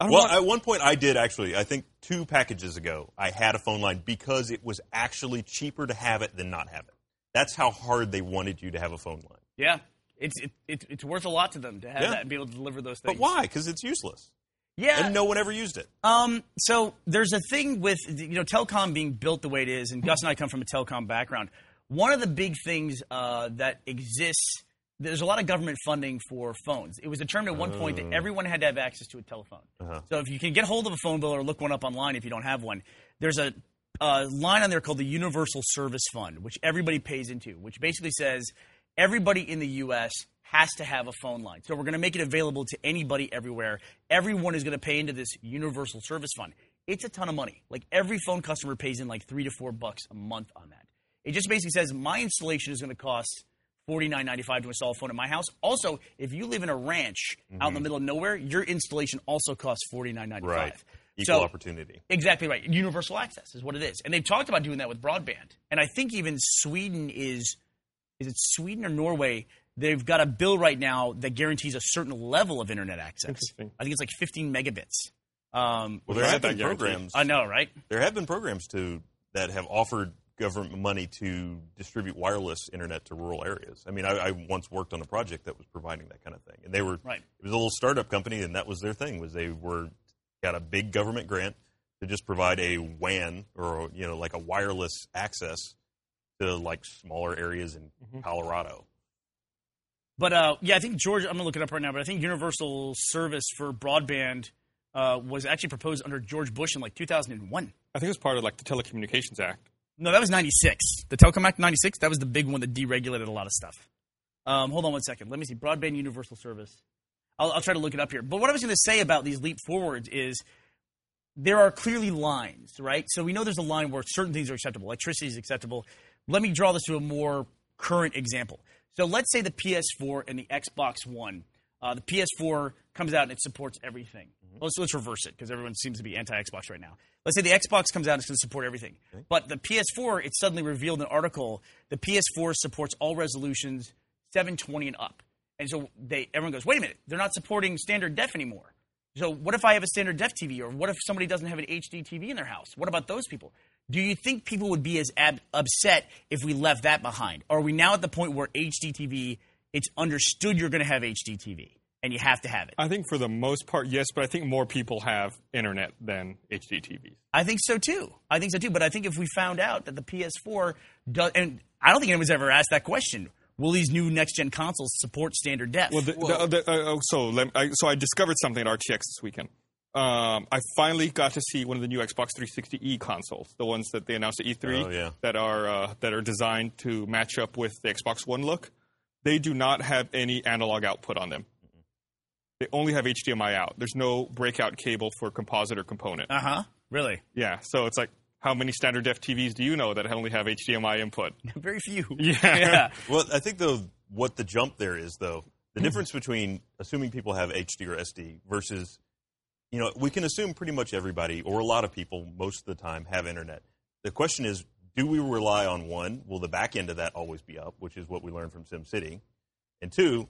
I don't Well, want- at one point I did actually. I think two packages ago, I had a phone line because it was actually cheaper to have it than not have it. That's how hard they wanted you to have a phone line. Yeah. It's it, it, it's worth a lot to them to have Yeah. that and be able to deliver those things. But why? Because it's useless, Yeah. and no one ever used it. Um, so there's a thing with you know telecom being built the way it is, and Gus and I come from a telecom background. One of the big things uh, that exists, there's a lot of government funding for phones. It was determined at one point that everyone had to have access to a telephone. So if you can get hold of a phone bill or look one up online if you don't have one, there's a, a line on there called the Universal Service Fund, which everybody pays into, which basically says everybody in the U.S. has to have a phone line. So we're going to make it available to anybody everywhere. Everyone is going to pay into this Universal Service Fund. It's a ton of money. Like every phone customer pays in like three to four bucks a month on that. It just basically says my installation is going to cost forty nine ninety five to install a phone at my house. Also, if you live in a ranch out in the mm-hmm. middle of nowhere, your installation also costs forty nine ninety five. Right. Equal So- opportunity. Exactly right. Universal access is what it is, and they've talked about doing that with broadband. And I think even Sweden is is it Sweden or Norway? They've got a bill right now that guarantees a certain level of internet access. Interesting. I think it's like 15 megabits. Um, Well, there have been programs. I know, right? There have been programs to that have offered government money to distribute wireless internet to rural areas. I mean, I, I once worked on a project that was providing that kind of thing, and they were Right. It was a little startup company, and that was their thing was they were got a big government grant to just provide a WAN or you know like a wireless access to like smaller areas in Mm-hmm. Colorado. But uh, yeah, I think George. I'm gonna look it up right now. But I think universal service for broadband uh, was actually proposed under George Bush in like 2001. I think it was part of like the Telecommunications Act. No, that was 96. The Telecom Act 96, that was the big one that deregulated a lot of stuff. Um, hold on one second. Let me see. Broadband Universal Service. I'll, I'll try to look it up here. But what I was going to say about these leap forwards is there are clearly lines, right? So we know there's a line where certain things are acceptable. Electricity is acceptable. Let me draw this to a more current example. So let's say the PS4 and the Xbox One. Uh, the PS4 comes out and it supports everything. Let's, let's reverse it because everyone seems to be anti Xbox right now. Let's say the Xbox comes out and it's going to support everything. But the PS4, it's suddenly revealed in an article the PS4 supports all resolutions 720 and up. And so they everyone goes, wait a minute, they're not supporting standard def anymore. So what if I have a standard def TV, or what if somebody doesn't have an HD TV in their house? What about those people? Do you think people would be as ab- upset if we left that behind? Are we now at the point where HD TV, it's understood you're going to have HD TV and you have to have it? I think for the most part, yes, but I think more people have internet than HD TVs. I think so too. I think so too. But I think if we found out that the PS4 does, and I don't think anyone's ever asked that question. Will these new next gen consoles support standard def? Well, the, the, the, uh, oh, so let, I, so I discovered something at RTX this weekend. Um, I finally got to see one of the new Xbox 360e consoles, the ones that they announced at E3 Oh, yeah. that are uh, that are designed to match up with the Xbox One look. They do not have any analog output on them. They only have HDMI out. There's no breakout cable for composite or component. uh huh. Really? Yeah, so it's like how many standard def TVs do you know that only have HDMI input? [laughs] Very few. [laughs] Yeah. [laughs] yeah. Well, I think though what the jump there is though, The difference between assuming people have HD or SD versus, you know, we can assume pretty much everybody or a lot of people most of the time have internet. The question is, do we rely on one? Will the back end of that always be up, which is what we learned from SimCity? And two,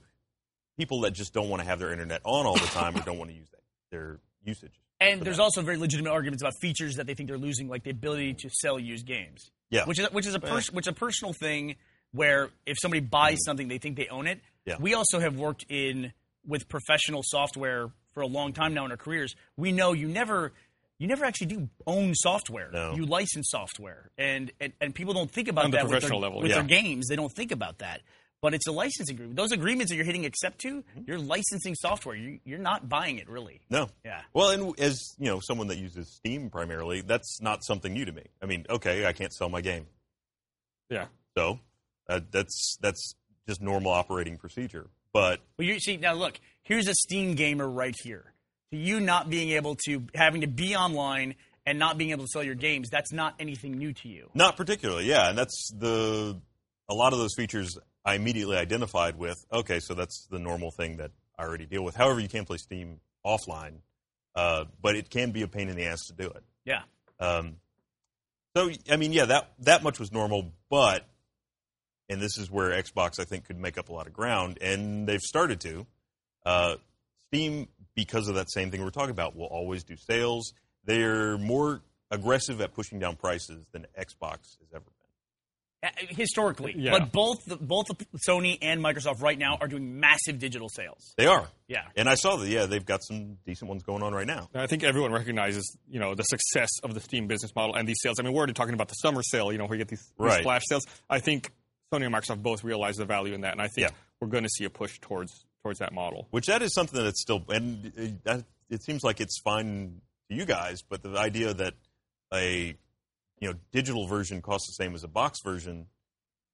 people that just don't want to have their internet on all the time or don't want to use that, their usage. And there's that. also very legitimate arguments about features that they think they're losing, like the ability to sell used games. Yeah. which is which is a pers- which is a personal thing where if somebody buys mm. something, they think they own it. Yeah. We also have worked in with professional software for a long time now in our careers. We know you never you never actually do own software. No. You license software, and, and and people don't think about On the that with, their, professional level, with their games. They don't think about that. But it's a licensing agreement. Those agreements that you're hitting accept to, Mm-hmm. you're licensing software. You, you're not buying it really. No. Yeah. Well, and as you know, someone that uses Steam primarily, that's not something new to me. I mean, okay, I can't sell my game, Yeah. so uh, that's that's just normal operating procedure. But Well, you see now. Look, here's a Steam gamer right here. To you not being able to having to be online and not being able to sell your games, that's not anything new to you. not particularly, yeah. And that's the a lot of those features I immediately identified with. Okay, so that's the normal thing that I already deal with. However, you can play Steam offline, uh, but it can be a pain in the ass to do it. Yeah. Um, so I mean, yeah, that that much was normal, but and this is where Xbox I think could make up a lot of ground, and they've started to. Uh, Steam, because of that same thing we're talking about, will always do sales. They're more aggressive at pushing down prices than Xbox has ever been. Uh, Historically, Yeah. but both the, both the Sony and Microsoft right now are doing massive digital sales. They are, Yeah. and I saw that. Yeah, they've got some decent ones going on right now. I think everyone recognizes, you know, the success of the Steam business model and these sales. I mean, we're already talking about the summer sale, you know, where you get these, these Right. flash sales. I think Sony and Microsoft both realize the value in that, and I think Yeah. we're going to see a push towards towards that model. Which that is something that's still, and it, that, it seems like it's fine to you guys, but the idea that a you know digital version costs the same as a box version,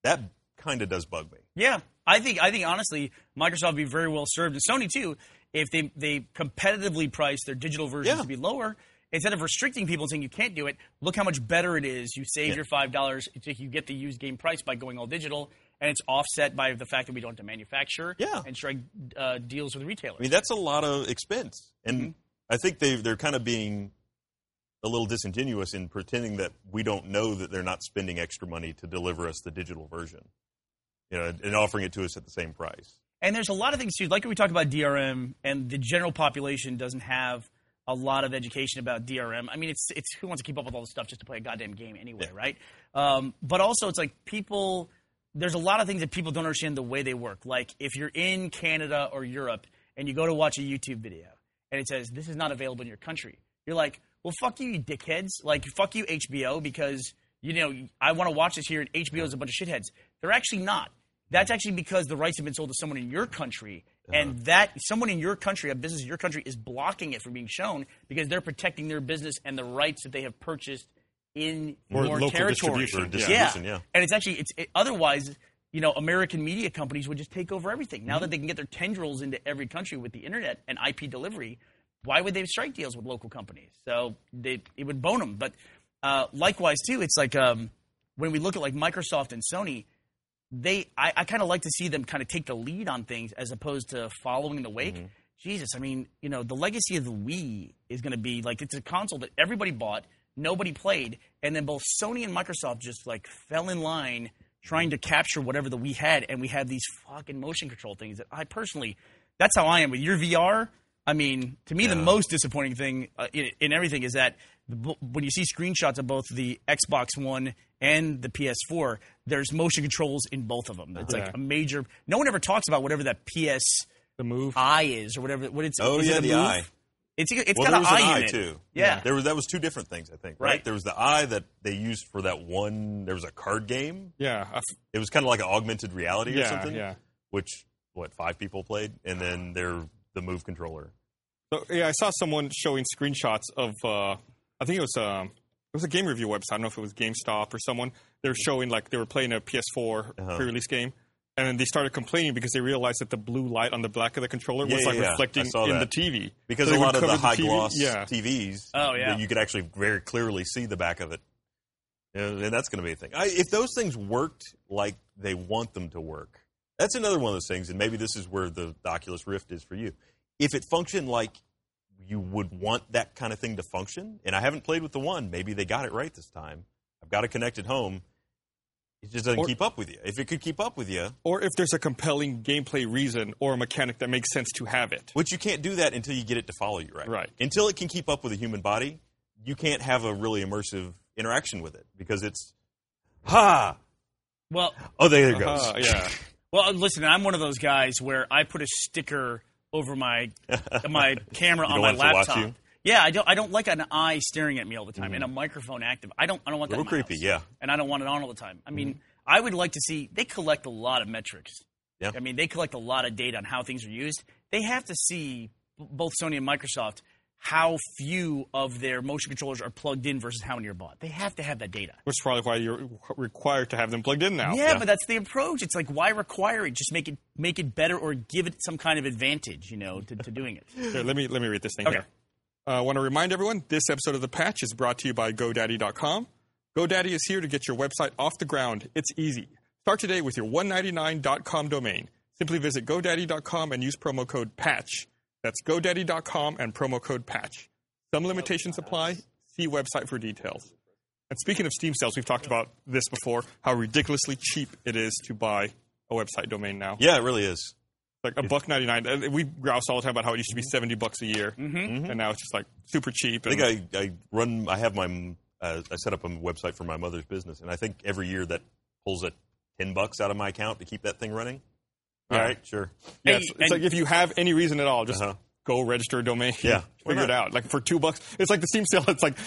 that kind of does bug me. Yeah, I think I think honestly, Microsoft would be very well served, and Sony too, if they they competitively price their digital versions Yeah. to be lower. Instead of restricting people and saying you can't do it, look how much better it is. You save Yeah. your five dollars, you get the used game price by going all digital, and it's offset by the fact that we don't have to manufacture Yeah. and strike uh, deals with retailers. I mean, that's a lot of expense, and Mm-hmm. I think they they're kind of being a little disingenuous in pretending that we don't know that they're not spending extra money to deliver us the digital version, you know, and offering it to us at the same price. And there's a lot of things too, like when we talk about DRM, and the general population doesn't have a lot of education about DRM. I mean, it's it's who wants to keep up with all this stuff just to play a goddamn game anyway, Yeah. right? Um, but also, it's like people. There's a lot of things that people don't understand the way they work. Like if you're in Canada or Europe and you go to watch a YouTube video and it says this is not available in your country, you're like, well, fuck you, you dickheads. Like fuck you, HBO, because you know I want to watch this here, and HBO is a bunch of shitheads. They're actually not. That's actually because the rights have been sold to someone in your country, uh-huh. and that someone in your country, a business in your country, is blocking it from being shown because they're protecting their business and the rights that they have purchased in For your local territory. distribution, For yeah. yeah. and it's actually it's it, otherwise. You know, American media companies would just take over everything. Now that they can get their tendrils into every country with the internet and IP delivery, why would they strike deals with local companies? So they, it would bone them. But uh, likewise, too, it's like um, when we look at like Microsoft and Sony, they I, I kind of like to see them kind of take the lead on things as opposed to following in the wake. Jesus, I mean, you know, the legacy of the Wii is going to be like it's a console that everybody bought, nobody played, and then both Sony and Microsoft just like fell in line trying to capture whatever the we had, and we have these fucking motion control things that I personally, that's how I am with your VR. I mean, to me, the most disappointing thing uh, in, in everything is that the, when you see screenshots of both the Xbox One and the PS4, there's motion controls in both of them. It's Yeah. like a major. No one ever talks about whatever that PS The move. eye is or whatever. What it's Oh is yeah, it the move? eye. It's it's well, got there was an an eye eye in it. too. Yeah. there was that was two different things. I think. Right? Right. There was the eye that they used for that one. There was a card game. Yeah. I f- It was kind of like an augmented reality or something. yeah. Which what five people played, and then there the move controller. So yeah, I saw someone showing screenshots of. Uh, I think it was um, it was a game review website. I don't know if it was GameSpot or someone. They were showing like they were playing a PS4 Uh-huh. pre-release game, and then they started complaining because they realized that the blue light on the back of the controller Yeah, was yeah, like yeah. Reflecting saw in that. the TV Because So they a lot of the cover high TV gloss Yeah. TVs, Oh, yeah. you could actually very clearly see the back of it. Yeah, and that's going to be a thing. I, if those things worked like they want them to work, That's another one of those things, and maybe this is where the, the Oculus Rift is for you. If it functioned like you would want that kind of thing to function, and I haven't played with the one, maybe they got it right this time. I've got it connected home. It just doesn't Or- keep up with you. If it could keep up with you, Or if there's a compelling gameplay reason or a mechanic that makes sense to have it. which you can't do that until you get it to follow you, right? Right. Until it can keep up with a human body, you can't have a really immersive interaction with it because it's ha. Well, Oh, there it goes. Uh, yeah. [laughs] well, listen, I'm one of those guys where I put a sticker over my my [laughs] camera You on don't my want it to watch laptop. Mm-hmm. Yeah, I don't. I don't like an eye staring at me all the time and a microphone active. I don't. I don't want that. Little in creepy, house. yeah. Mm-hmm. And I don't want it on all the time. I mean, I would like to see. They collect a lot of metrics. Yeah. I mean, they collect a lot of data on how things are used. They have to see both Sony and Microsoft how few of their motion controllers are plugged in versus how many are bought. They have to have that data. Which is probably why you're required to have them plugged in now. Yeah, but that's the approach. It's like why require it? Just make it make it better or give it some kind of advantage, you know, to, to doing it. Here, let me let me read this thing Okay. here. Uh, I want to remind everyone this episode of The Patch is brought to you by GoDaddy.com. GoDaddy is here to get your website off the ground. It's easy. Start today with your 199.com domain. Simply visit GoDaddy.com and use promo code PATCH. That's GoDaddy.com and promo code PATCH. Some limitations apply. See website for details. And speaking of Steam sales, we've talked about this before, how ridiculously cheap it is to buy a website domain now. Yeah, it really is. Like a buck ninety nine. We grouse all the time about how it used to be seventy bucks a year, mm-hmm. and now it's just like super cheap. I think I, I run. I have my. Uh, I set up a website for my mother's business, and I think every year that pulls a ten bucks out of my account to keep that thing running. All Yeah. right, sure. yeah, Hey, it's, it's and- like if you have any reason at all, just Uh-huh. go register a domain. Yeah. [laughs] Figure it out. Like for two bucks, it's like the Steam sale. [laughs] It's like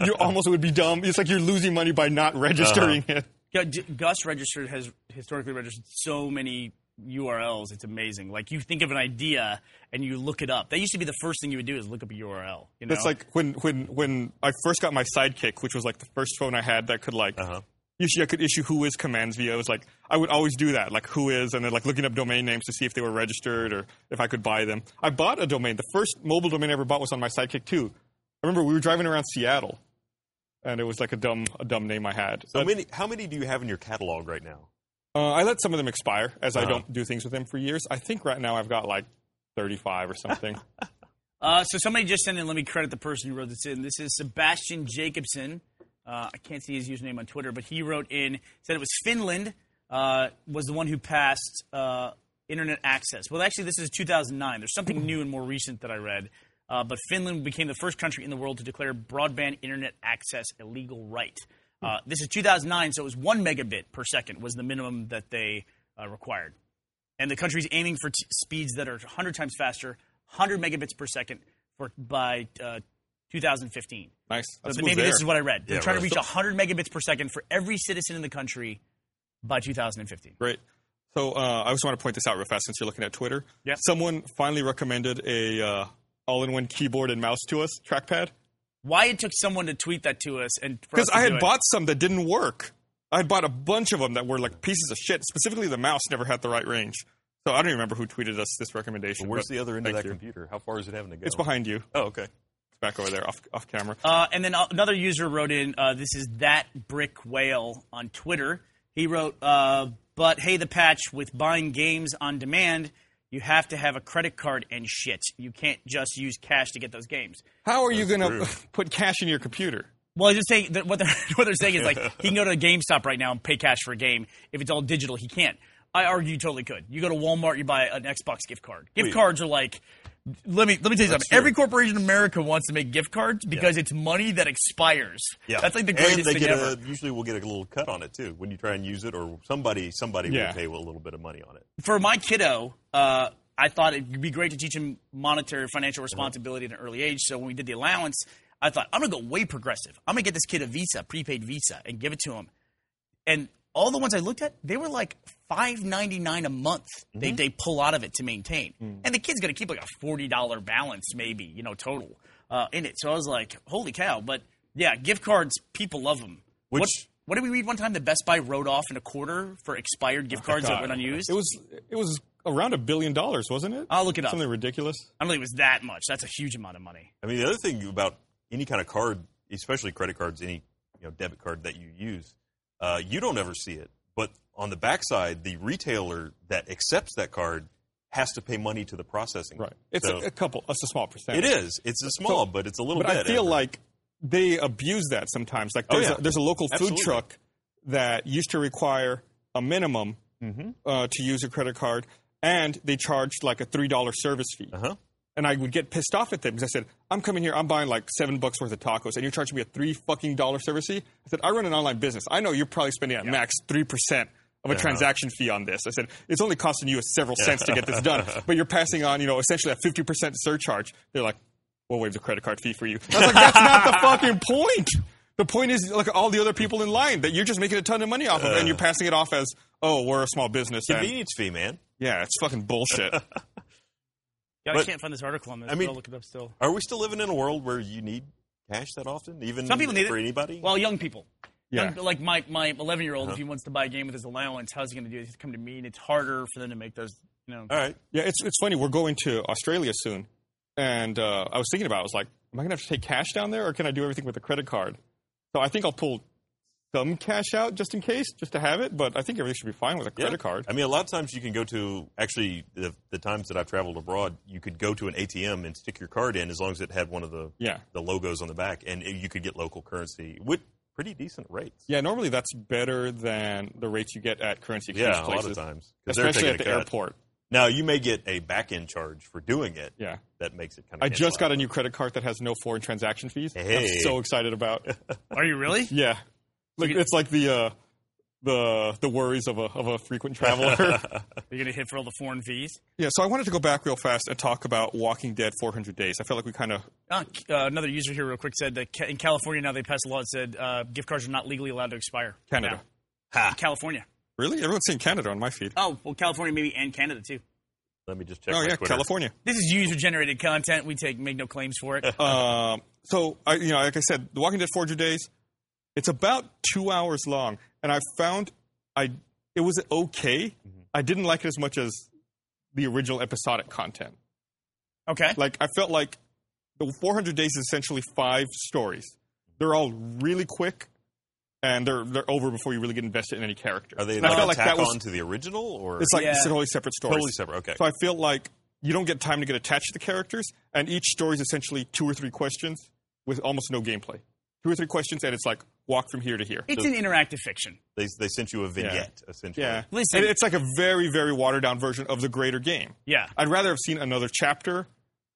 [laughs] you almost would be dumb. It's like you're losing money by not registering Uh-huh. it. Yeah, Gus registered has historically registered so many URLs. It's amazing. Like you think of an idea and you look it up. That used to be the first thing you would do is look up a URL. You know, It's like when when when I first got my Sidekick, which was like the first phone I had that could like Uh-huh. issue I could issue whois commands via. It was like I would always do that, like whois, and then like looking up domain names to see if they were registered or if I could buy them. I bought a domain. The first mobile domain I ever bought was on my Sidekick too. I remember we were driving around Seattle, and it was like a dumb a dumb name I had. So But, many. How many do you have in your catalog right now? Uh, I let some of them expire as I Uh-huh. don't do things with them for years. I think right now I've got like thirty five or something. [laughs] Uh, so somebody just sent in. Let me credit the person who wrote this in. This is Sebastian Jacobson. Uh, I can't see his username on Twitter, but he wrote in said it was Finland uh, was the one who passed uh, internet access. Well, actually, this is 2009. There's something new and more recent that I read. Uh, but Finland became the first country in the world to declare broadband internet access a legal right. Uh, this is 2009, so it was one megabit per second was the minimum that they uh, required and the country's aiming for t- speeds that are 100 times faster, 100 megabits per second for by uh, 2015. nice. So Let's th- move maybe there. this is what I read. They're Yeah, trying right. to reach 100 megabits per second for every citizen in the country by 2015. Great. So uh, I just want to point this out real fast since you're looking at Twitter. Yeah. Someone finally recommended a uh, all-in-one keyboard and mouse to us, trackpad. Why it took someone to tweet that to us and Because I do had it. bought some that didn't work. I had bought a bunch of them that were like pieces of shit. Specifically, the mouse never had the right range. So I don't even remember who tweeted us this recommendation. Where's but the other end of thank that you. computer? How far is it having to go? It's behind you. Oh, okay. It's back over there, off off camera. Uh, and then uh, another user wrote in, uh, this is that brick whale on Twitter. He wrote, uh, but hey, the patch with buying games on demand, you have to have a credit card and shit. You can't just use cash to get those games. How are you going to [laughs] put cash in your computer? Well, I just saying that what they're [laughs] what they're saying is like he can go to a GameStop right now and pay cash for a game. If it's all digital, he can't. I argue you totally could. You go to Walmart, you buy an Xbox gift card. Gift Wait. cards are like. Let me let me tell you something. true. Every corporation in America wants to make gift cards because it's money that expires. Yeah, that's like the greatest and they thing get ever. A, usually, we'll get a little cut on it too when you try and use it, or somebody somebody Yeah. will pay a little bit of money on it. for my kiddo, uh, I thought it'd be great to teach him monetary financial responsibility at an early age. So when we did the allowance, I thought I'm gonna go way progressive. I'm gonna get this kid a Visa, prepaid Visa, and give it to him. And all the ones I looked at, they were like five ninety nine a month. Mm-hmm. They they pull out of it to maintain, Mm. and the kid's gonna keep like a forty dollar balance, maybe you know total uh, in it. So I was like, holy cow! But yeah, gift cards, people love them. Which- what, what did we read one time? The Best Buy wrote off in a quarter for expired gift cards that God. went unused. It was it was around a billion dollars, wasn't it? I'll look it up. Something ridiculous. I don't think it was that much. That's a huge amount of money. I mean, the other thing about any kind of card, especially credit cards, any you know debit card that you use, uh, you don't ever see it but on the backside, the retailer that accepts that card has to pay money to the processing. Right. It's So- a, a couple. It's a small percentage. it is. It's a small, So- but it's a little But bit. I feel Edward. like they abuse that sometimes. Like Oh, there's, yeah. a, there's a local food Absolutely. truck that used to require a minimum Mm-hmm. uh, to use a credit card, and they charged like a three dollar service fee. Uh-huh. And I would get pissed off at them because I said, "I'm coming here. I'm buying like seven bucks worth of tacos, and you're charging me a three fucking dollar service fee." I said, "I run an online business. I know you're probably spending at max three percent." Of a transaction fee on this, I said it's only costing you several cents to get this done, [laughs] but you're passing on, you know, essentially a fifty percent surcharge. They're like, we'll waive the credit card fee for you. I was like, that's not the fucking point. The point is, like all the other people in line that you're just making a ton of money off of, and you're passing it off as, oh, we're a small business. And, Convenience fee, man. yeah, it's fucking bullshit. [laughs] Yeah, I can't find this article on this. I mean- but I'll look it up still. Are we still living in a world where you need cash that often? Even Some people need for it. anybody? Well, young people. Yeah. Young- like my my 11 year old, Uh-huh. if he wants to buy a game with his allowance, how's he going to do it? He's come to me, and it's harder for them to make those. You know, All right. yeah, it's it's funny. We're going to Australia soon, and uh, I was thinking about. it. I was like, am I gonna have to take cash down there, or can I do everything with a credit card? So I think I'll pull some cash out just in case, just to have it. But I think everything should be fine with a Yeah. credit card. I mean, a lot of times you can go to actually the, the times that I've traveled abroad, you could go to an ATM and stick your card in as long as it had one of the Yeah. the logos on the back, and you could get local currency with pretty decent rates. Yeah, normally that's better than the rates you get at currency exchange Yeah, a places, lot of times, 'Cause they're especially at the cut. airport. Now you may get a back end charge for doing it. Yeah. that makes it kind of. I just got a new credit card that has no foreign transaction fees. Hey. I'm so excited about. [laughs] are you really? yeah, like you- it's like the uh, the the worries of a of a frequent traveler. [laughs] [laughs] You're going to hit for all the foreign fees. yeah, so I wanted to go back real fast and talk about Walking Dead 400 Days. I felt like we kind of Uh, uh, another user here, real quick, said that ca- in California now they passed a law that said uh, gift cards are not legally allowed to expire. Canada. now. In California. Really, everyone's saying Canada on my feed. Oh, well, California maybe and Canada too. Let me just check. Oh my yeah, Twitter. California. This is user generated content. We take make no claims for it. [laughs] Um, so I, you know, like I said, The Walking Dead 400 Days. It's about two hours long, and I found I it was okay. Mm-hmm. I didn't like it as much as the original episodic content. Okay. Like I felt like the 400 Days is essentially five stories. They're all really quick, and they're they're over before you really get invested in any character. Are they And I like felt like that was on to the original, or it's like Yeah. totally separate stories. totally separate? Okay. So I feel like you don't get time to get attached to the characters, and each story is essentially two or three questions with almost no gameplay. Two or three questions, and it's like walk from here to here. It's an interactive fiction. they they sent you a vignette essentially. Yeah, Listen- And it's like a very, very watered down version of the greater game. Yeah. I'd rather have seen another chapter,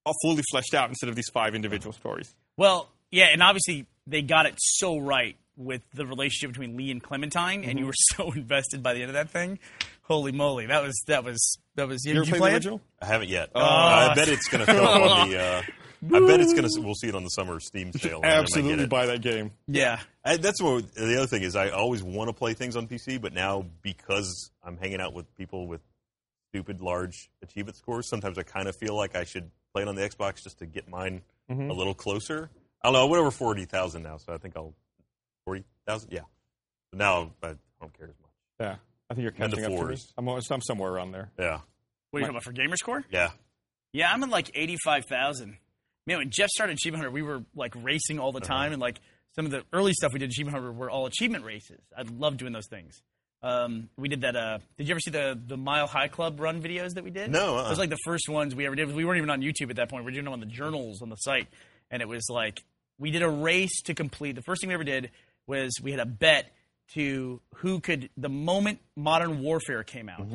all fully fleshed out, instead of these five individual stories. Well, yeah, and obviously they got it so right with the relationship between Lee and Clementine, and you were [laughs] so invested by the end of that thing. Holy moly, that was that was that was. You did ever you played play the original? I haven't yet. Oh. I bet it's going to show up on the. Uh, [laughs] I bet it's going to. We'll see it on the summer Steam [laughs] sale. I Absolutely buy that game. Yeah. I, that's what the other thing is. I always want to play things on PC, but now because I'm hanging out with people with stupid large achievement scores, sometimes I kind of feel like I should play it on the Xbox just to get mine Mm-hmm. a little closer. I don't know. I went over forty thousand now, so I think I'll forty thousand. Yeah. So now I don't care as much. Yeah, I think you're And the catching up to me. I'm, I'm somewhere around there. Yeah. What are you talking about for gamer score? Yeah. Yeah, I'm at like eighty five thousand. Man, when Geoff started Achievement Hunter, we were like racing all the Uh-huh. time, and like some of the early stuff we did Achievement Hunter were all achievement races. I love doing those things. Um, we did that. Uh, did you ever see the the Mile High Club run videos that we did? No, uh-uh. it was like the first ones we ever did. We weren't even on YouTube at that point. We were doing them on the journals on the site, and it was like we did a race to complete. The first thing we ever did was we had a bet to who could the moment Modern Warfare came out,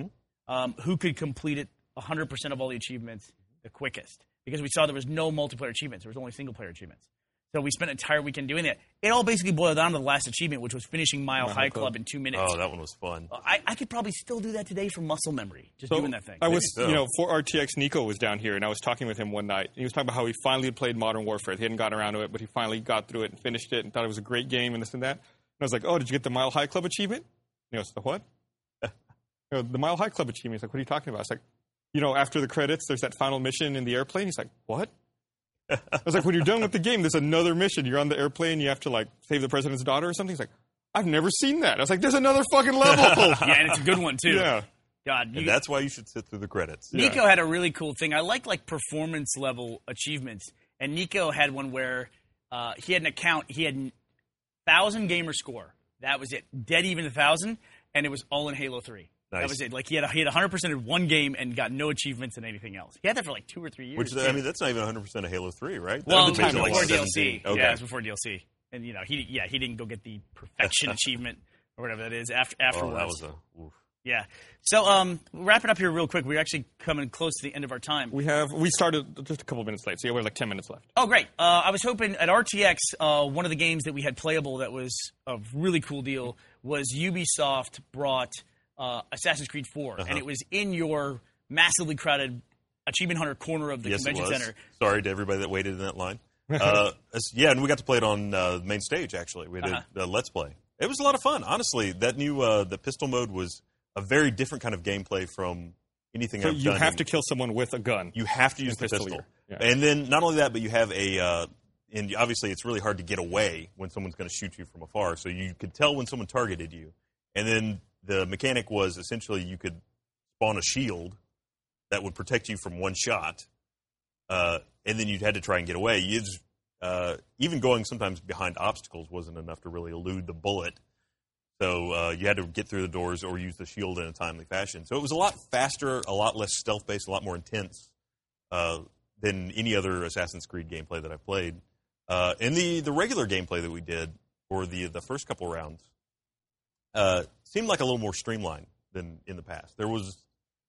um, who could complete it 100% of all the achievements the quickest because we saw there was no multiplayer achievements. There was only single player achievements. So we spent an entire weekend doing that. It all basically boiled down to the last achievement, which was finishing Mile High High Club. Club. in two minutes. Oh, that one was fun. I, I could probably still do that today from muscle memory, just doing that thing. I was, so. you know, for RTX, Nico was down here, and I was talking with him one night. And he was talking about how he finally had played Modern Warfare. He hadn't gotten around to it, but he finally got through it and finished it, and thought it was a great game and this and that. And I was like, "Oh, did you get the Mile High Club achievement?" And he goes, "The what?" [laughs] You know, the Mile High Club achievement. He's like, "What are you talking about?" It's like, you know, after the credits, there's that final mission in the airplane. He's like, "What?" I was like, "When you're done with the game, there's another mission. You're on the airplane. You have to like save the president's daughter or something." He's like, "I've never seen that." I was like, "There's another fucking level." [laughs] yeah, and it's a good one too. yeah. God, you, And that's why you should sit through the credits. Nico had a really cool thing. I like like performance level achievements, and Nico had one where uh, he had an account. He had thousand gamer score. That was it, dead even a thousand. and it was all in Halo Three. That was it. Like he had a, he had 100 percent in one game and got no achievements in anything else. He had that for like two or three years. Which too. I mean, that's not even 100 percent of Halo 3, right? well, That it was was like before DLC. Okay. Yeah, it was before DLC. And you know, he yeah he didn't go get the [laughs] perfection achievement or whatever that is after afterwards. Oh, that was a. Oof. yeah. So um, wrap it up here real quick. We're actually coming close to the end of our time. We have we started just a couple minutes late, so yeah, we have like ten minutes left. Oh, great. Uh, I was hoping at RTX, uh, one of the games that we had playable that was a really cool deal was Ubisoft brought uh, Assassin's Creed 4, Uh-huh. and it was in your massively crowded Achievement Hunter corner of the Yes, it convention was. center. Sorry to everybody that waited in that line. [laughs] uh, yeah, and we got to play it on uh, the main stage. Actually, we did Uh-huh. a Let's Play. It was a lot of fun. Honestly, that new uh, the pistol mode was a very different kind of gameplay from anything So I've you done. You have in- to kill someone with a gun. you have to use the pistol pistol. Yeah. and then not only that, but you have a. Uh, and obviously, it's really hard to get away when someone's going to shoot you from afar. So you could tell when someone targeted you, and then the mechanic was essentially you could spawn a shield that would protect you from one shot, uh, and then you had to try and get away. You just, uh, even going sometimes behind obstacles wasn't enough to really elude the bullet. So uh, you had to get through the doors or use the shield in a timely fashion. So it was a lot faster, a lot less stealth based, a lot more intense uh, than any other Assassin's Creed gameplay that I've played. Uh, and the the regular gameplay that we did for the the first couple rounds uh, seemed like a little more streamlined than in the past. There was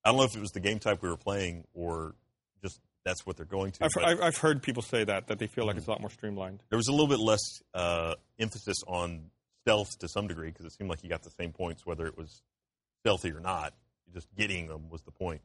I don't know if it was the game type we were playing or just that's what they're going to. I've, I've, I've heard people say that that they feel like it's a lot more streamlined. there was a little bit less uh, emphasis on stealth to some degree because it seemed like you got the same points whether it was stealthy or not. Just getting them was the point.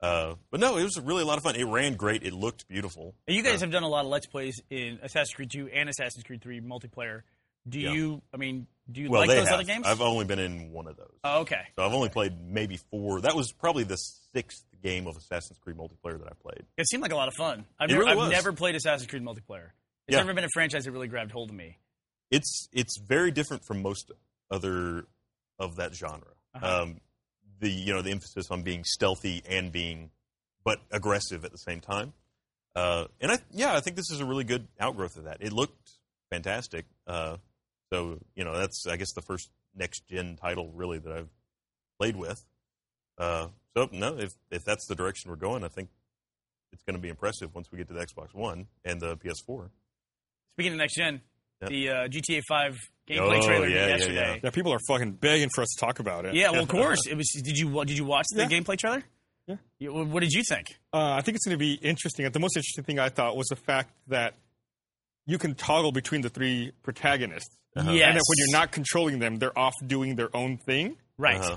Uh, but no, it was really a lot of fun. It ran great. It looked beautiful. And you guys Uh, have done a lot of Let's Plays in Assassin's Creed 2 and Assassin's Creed 3 multiplayer. Do Yeah. you, I mean, do you well, like those have. other games? I've only been in one of those. oh, okay. So I've only played maybe four. That was probably the sixth game of Assassin's Creed multiplayer that I played. It seemed like a lot of fun. I've, It never, really I've never played Assassin's Creed multiplayer. It's Yeah. never been a franchise that really grabbed hold of me. It's it's very different from most other of that genre. Uh-huh. Um, the you know the emphasis on being stealthy and being but aggressive at the same time. Uh, and I yeah I think this is a really good outgrowth of that. It looked fantastic. Uh, so you know that's I guess the first next gen title really that I've played with. Uh, so no, if if that's the direction we're going, I think it's going to be impressive once we get to the Xbox One and the PS4. Speaking of next gen, Yeah. the uh, GTA 5 gameplay Oh, trailer yeah, yeah, yesterday. Yeah, people are fucking begging for us to talk about it. Yeah, well, of [laughs] course. It was. Did you did you watch the Yeah. gameplay trailer? Yeah. what what did you think? Uh, I think it's going to be interesting. The most interesting thing I thought was the fact that you can toggle between the three protagonists, Yes. and that when you're not controlling them, they're off doing their own thing. right. Uh-huh.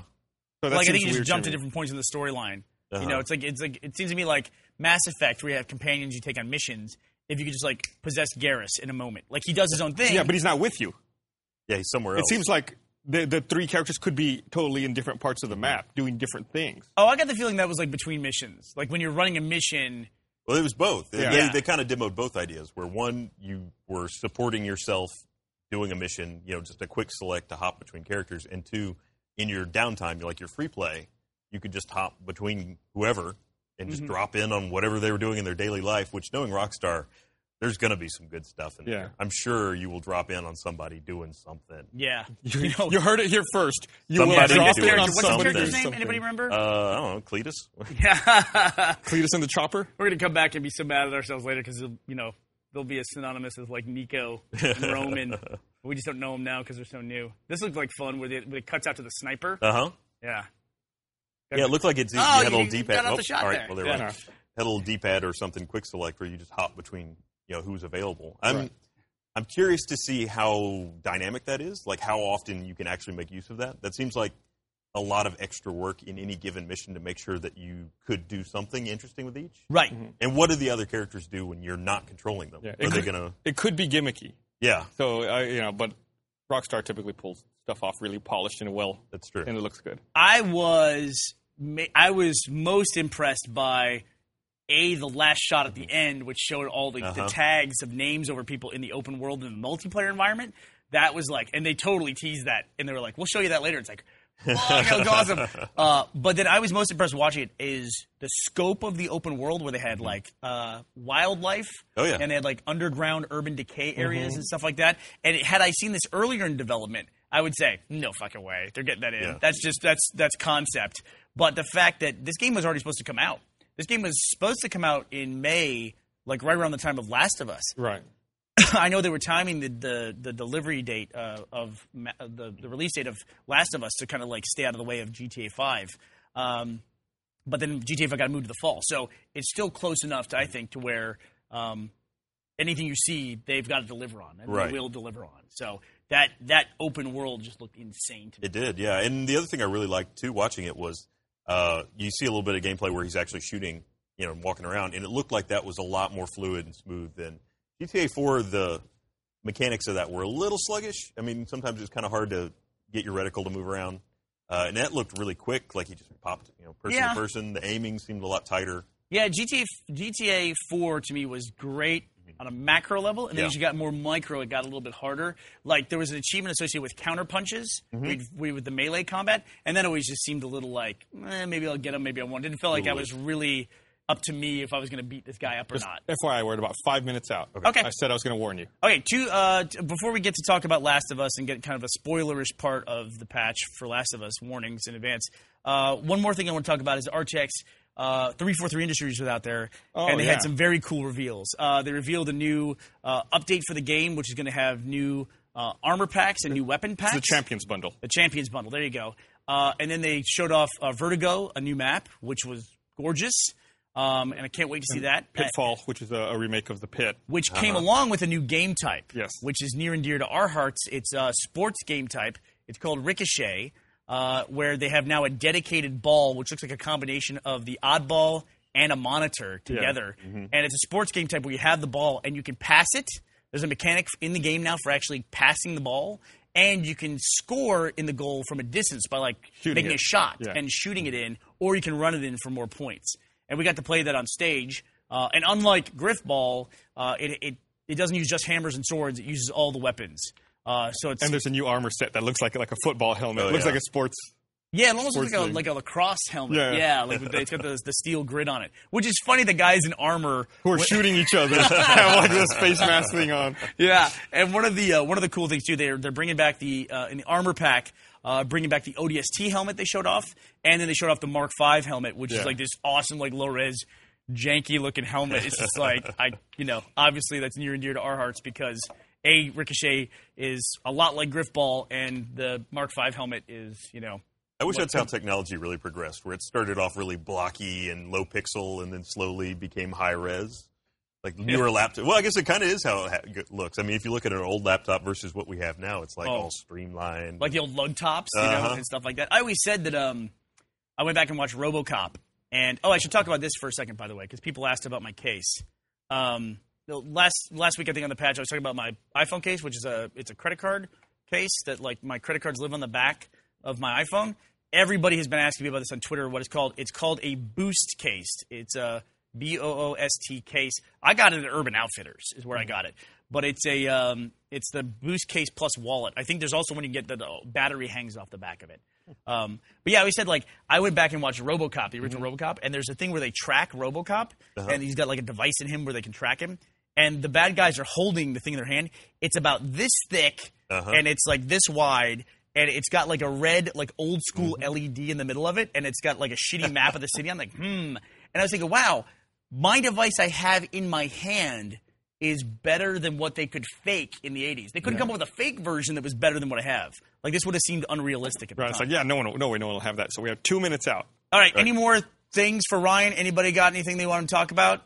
So that like I think you just weird jump to me. different points in the storyline. You Uh-huh. know, it's like it's like it seems to me like Mass Effect, where you have companions you take on missions. If you could just like possess Garrus in a moment, like he does his own thing. Yeah, but he's not with you. Yeah, he's somewhere else. It seems like the the three characters could be totally in different parts of the map, doing different things. oh, I got the feeling that was like between missions. Like when you're running a mission. Well, it was both. They, Yeah. they, they kind of demoed both ideas. Where one, you were supporting yourself doing a mission, you know, just a quick select to hop between characters, and two, in your downtime, like your free play, you could just hop between whoever and just mm-hmm. drop in on whatever they were doing in their daily life. Which, knowing Rockstar, there's going to be some good stuff in Yeah. there. I'm sure you will drop in on somebody doing something. Yeah, [laughs] You, know- you heard it here first. You Somebody will drop doing in on What's the character's somebody. name? Anybody remember? Uh, I don't know, Cletus. [laughs] yeah, [laughs] Cletus and the Chopper. we're gonna come back and be so mad at ourselves later because you know they'll be as synonymous as like Niko and Roman. we just don't know them now because they're so new. This looked like fun where it, where it cuts out to the sniper. Uh huh. Yeah. Yeah, it looked like it's you Oh, had a little you D got pad. out the shot all right, there. well, they're Yeah. right. Had a little D pad or something quick select where you just hop between you know who's available. I'm Right. I'm curious to see how dynamic that is. Like how often you can actually make use of that. That seems like a lot of extra work in any given mission to make sure that you could do something interesting with each. Right. And what do the other characters do when you're not controlling them? Yeah, Are it they could- gonna? It could be gimmicky. Yeah, So uh, you know, but Rockstar typically pulls stuff off really polished and well, that's true. and it looks good. I was I was most impressed by a the last shot at the end, which showed all the, the Uh-huh. tags of names over people in the open world and the multiplayer environment. That was like, and they totally teased that, and they were like, "We'll show you that later." It's like, Fuck, that was [laughs] awesome. Uh, but then I was most impressed watching it is the scope of the open world where they had like uh, wildlife. Oh, yeah. And they had like underground urban decay areas and stuff like that. And had I seen this earlier in development, I would say no fucking way they're getting that in. Yeah. That's just that's that's concept. But the fact that this game was already supposed to come out. This game was supposed to come out in May, like right around the time of Last of Us. Right. [laughs] I know they were timing the the, the delivery date uh, of ma- uh, the the release date of Last of Us to kind of like stay out of the way of GTA Five, um, but then GTA Five got moved to the fall, so it's still close enough to I think to where um, anything you see they've got to deliver on and Right. they will deliver on. So that that open world just looked insane to me. It did, yeah. And the other thing I really liked too, watching it, was uh, you see a little bit of gameplay where he's actually shooting, you know, walking around, and it looked like that was a lot more fluid and smooth than GTA 4. The mechanics of that were a little sluggish. I mean, sometimes it's kind of hard to get your reticle to move around, uh, and that looked really quick. Like he just popped, you know, person Yeah. to person. The aiming seemed a lot tighter. Yeah, GTA GTA Four to me was great on a macro level, and then Yeah. as you got more micro, it got a little bit harder. Like there was an achievement associated with counter punches Mm-hmm. with, with the melee combat, and then it always just seemed a little like eh, maybe I'll get him, maybe I won't. Didn't feel like I was really up to me if I was going to beat this guy up or Just not. FYI, we're at about five minutes out. Okay. I said I was going to warn you. Okay, two. Uh, t- before we get to talk about Last of Us and get kind of a spoilerish part of the patch for Last of Us, warnings in advance. Uh, one more thing I want to talk about is RTX. Uh, 343 Industries was out there, Oh, and they yeah. had some very cool reveals. Uh, they revealed a new uh, update for the game, which is going to have new uh, armor packs and new weapon packs. It's the Champions Bundle. The Champions Bundle. There you go. Uh, and then they showed off uh, Vertigo, a new map, which was gorgeous. Um, and I can't wait to see that. Pitfall, which is a, a remake of the Pit. which came along with a new game type. Yes. Which is near and dear to our hearts. It's a sports game type. It's called Ricochet, uh, where they have now a dedicated ball, which looks like a combination of the oddball and a monitor together. And it's a sports game type where you have the ball and you can pass it. There's a mechanic in the game now for actually passing the ball. And you can score in the goal from a distance by like Shooting making it. a shot Yeah. and shooting it in, or you can run it in for more points. And we got to play that on stage. Uh, and unlike Grifball, uh, it, it it doesn't use just hammers and swords; it uses all the weapons. Uh, so it's And there's a new armor set that looks like like a football helmet. Oh, it looks yeah. like a sports. yeah, it almost looks like a, like a lacrosse helmet. Yeah. Yeah, like with the, it's got the, the steel grid on it, which is funny. The guys in armor Who are shooting each other [laughs] [laughs] have like this face mask thing on. Yeah, and one of the uh, one of the cool things too, they're they're bringing back the uh, in the armor pack, uh, bringing back the ODST helmet they showed off, and then they showed off the Mark V helmet, which Yeah. is like this awesome like low res, janky looking helmet. It's just like I you know obviously that's near and dear to our hearts because a Ricochet is a lot like Grifball, and the Mark V helmet is you know I wish that's how technology really progressed, where it started off really blocky and low pixel, and then slowly became high res. Like newer laptop. Well, I guess it kind of is how it ha- looks. I mean, if you look at an old laptop versus what we have now, it's like Oh. all streamlined. like the old lug tops, you Uh-huh. and stuff like that. I always said that um, I went back and watched RoboCop, and oh, I should talk about this for a second, by the way, because people asked about my case. Um, the last last week, I think on the patch, I was talking about my iPhone case, which is a it's a credit card case that like my credit cards live on the back of my iPhone. Everybody has been asking me about this on Twitter. What it's called? It's called a Boost case. It's a B O O S T case. I got it at Urban Outfitters, is where I got it. But it's a um, it's the Boost case plus wallet. I think there's also one you get that the battery hangs off the back of it. Um, but yeah, we said like I went back and watched RoboCop, the original RoboCop, and there's a thing where they track RoboCop, and he's got like a device in him where they can track him. And the bad guys are holding the thing in their hand. It's about this thick, and it's like this wide, and it's got like a red, like old school LED in the middle of it, and it's got like a shitty [laughs] map of the city. I'm like, hmm. And I was thinking, wow, my device I have in my hand is better than what they could fake in the 80s. They couldn't come up with a fake version that was better than what I have. Like this would have seemed unrealistic at the Right, it's like, yeah, no one, no way, no one will have that. So we have two minutes out. All right, any more things for Ryan? Anybody got anything they want to talk about?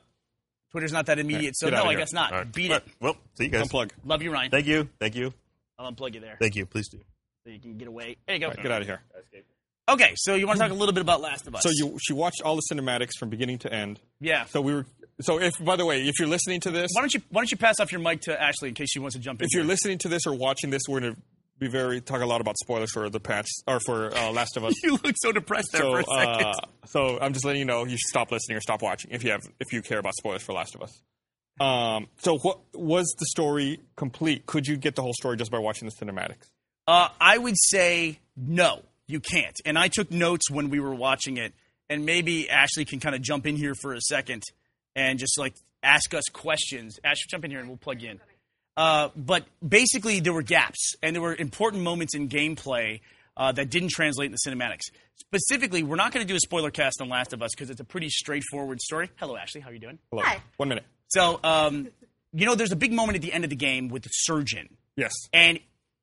Twitter's not that immediate, so no, I guess not. All right. Beat All it. Well, see you guys. Unplug. Love you, Ryan. Thank you. Thank you. I'll unplug you there Thank you. Please do. so you can get away. There you go. Right, get out of here. Okay, so you want to talk a little bit about Last of Us? So you, she watched all the cinematics from beginning to end. yeah. So we were. So if, by the way, if you're listening to this, Why don't you Why don't you pass off your mic to Ashley in case she wants to jump in? if you're listening to this or watching this, we're gonna be very talk a lot about spoilers for the patch or for uh, Last of Us. [laughs] you look so depressed there so, for a second. uh, so I'm just letting you know you should stop listening or stop watching if you have if you care about spoilers for Last of Us. Um, so what was the story complete? Could you get the whole story just by watching the cinematics? Uh, I would say no. you can't. And I took notes when we were watching it, and maybe Ashley can kind of jump in here for a second and just like ask us questions. Ashley, jump in here and we'll plug you in. Uh, but basically, there were gaps, and there were important moments in gameplay uh, that didn't translate in the cinematics. Specifically, we're not going to do a spoiler cast on Last of Us because it's a pretty straightforward story. Hello, Ashley. How are you doing? Hello. Hi. One minute. So, um, you know, there's a big moment at the end of the game with the surgeon, Yes. and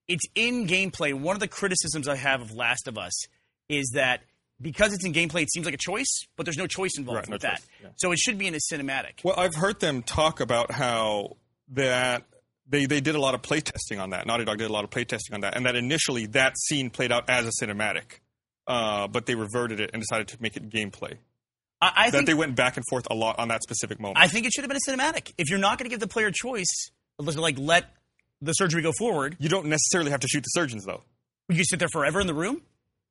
it's in gameplay. One of the criticisms I have of Last of Us is that because it's in gameplay, it seems like a choice, but there's no choice involved Right, no with that. choice, yeah. So it should be in a cinematic. Well, I've heard them talk about how that they, they did a lot of playtesting on that. Naughty Dog did a lot of playtesting on that, and that initially that scene played out as a cinematic, uh, but they reverted it and decided to make it gameplay. I, I That think they went back and forth a lot on that specific moment. I think it should have been a cinematic. If you're not going to give the player a choice, like let the surgery go forward, you don't necessarily have to shoot the surgeons, though. you sit there forever in the room.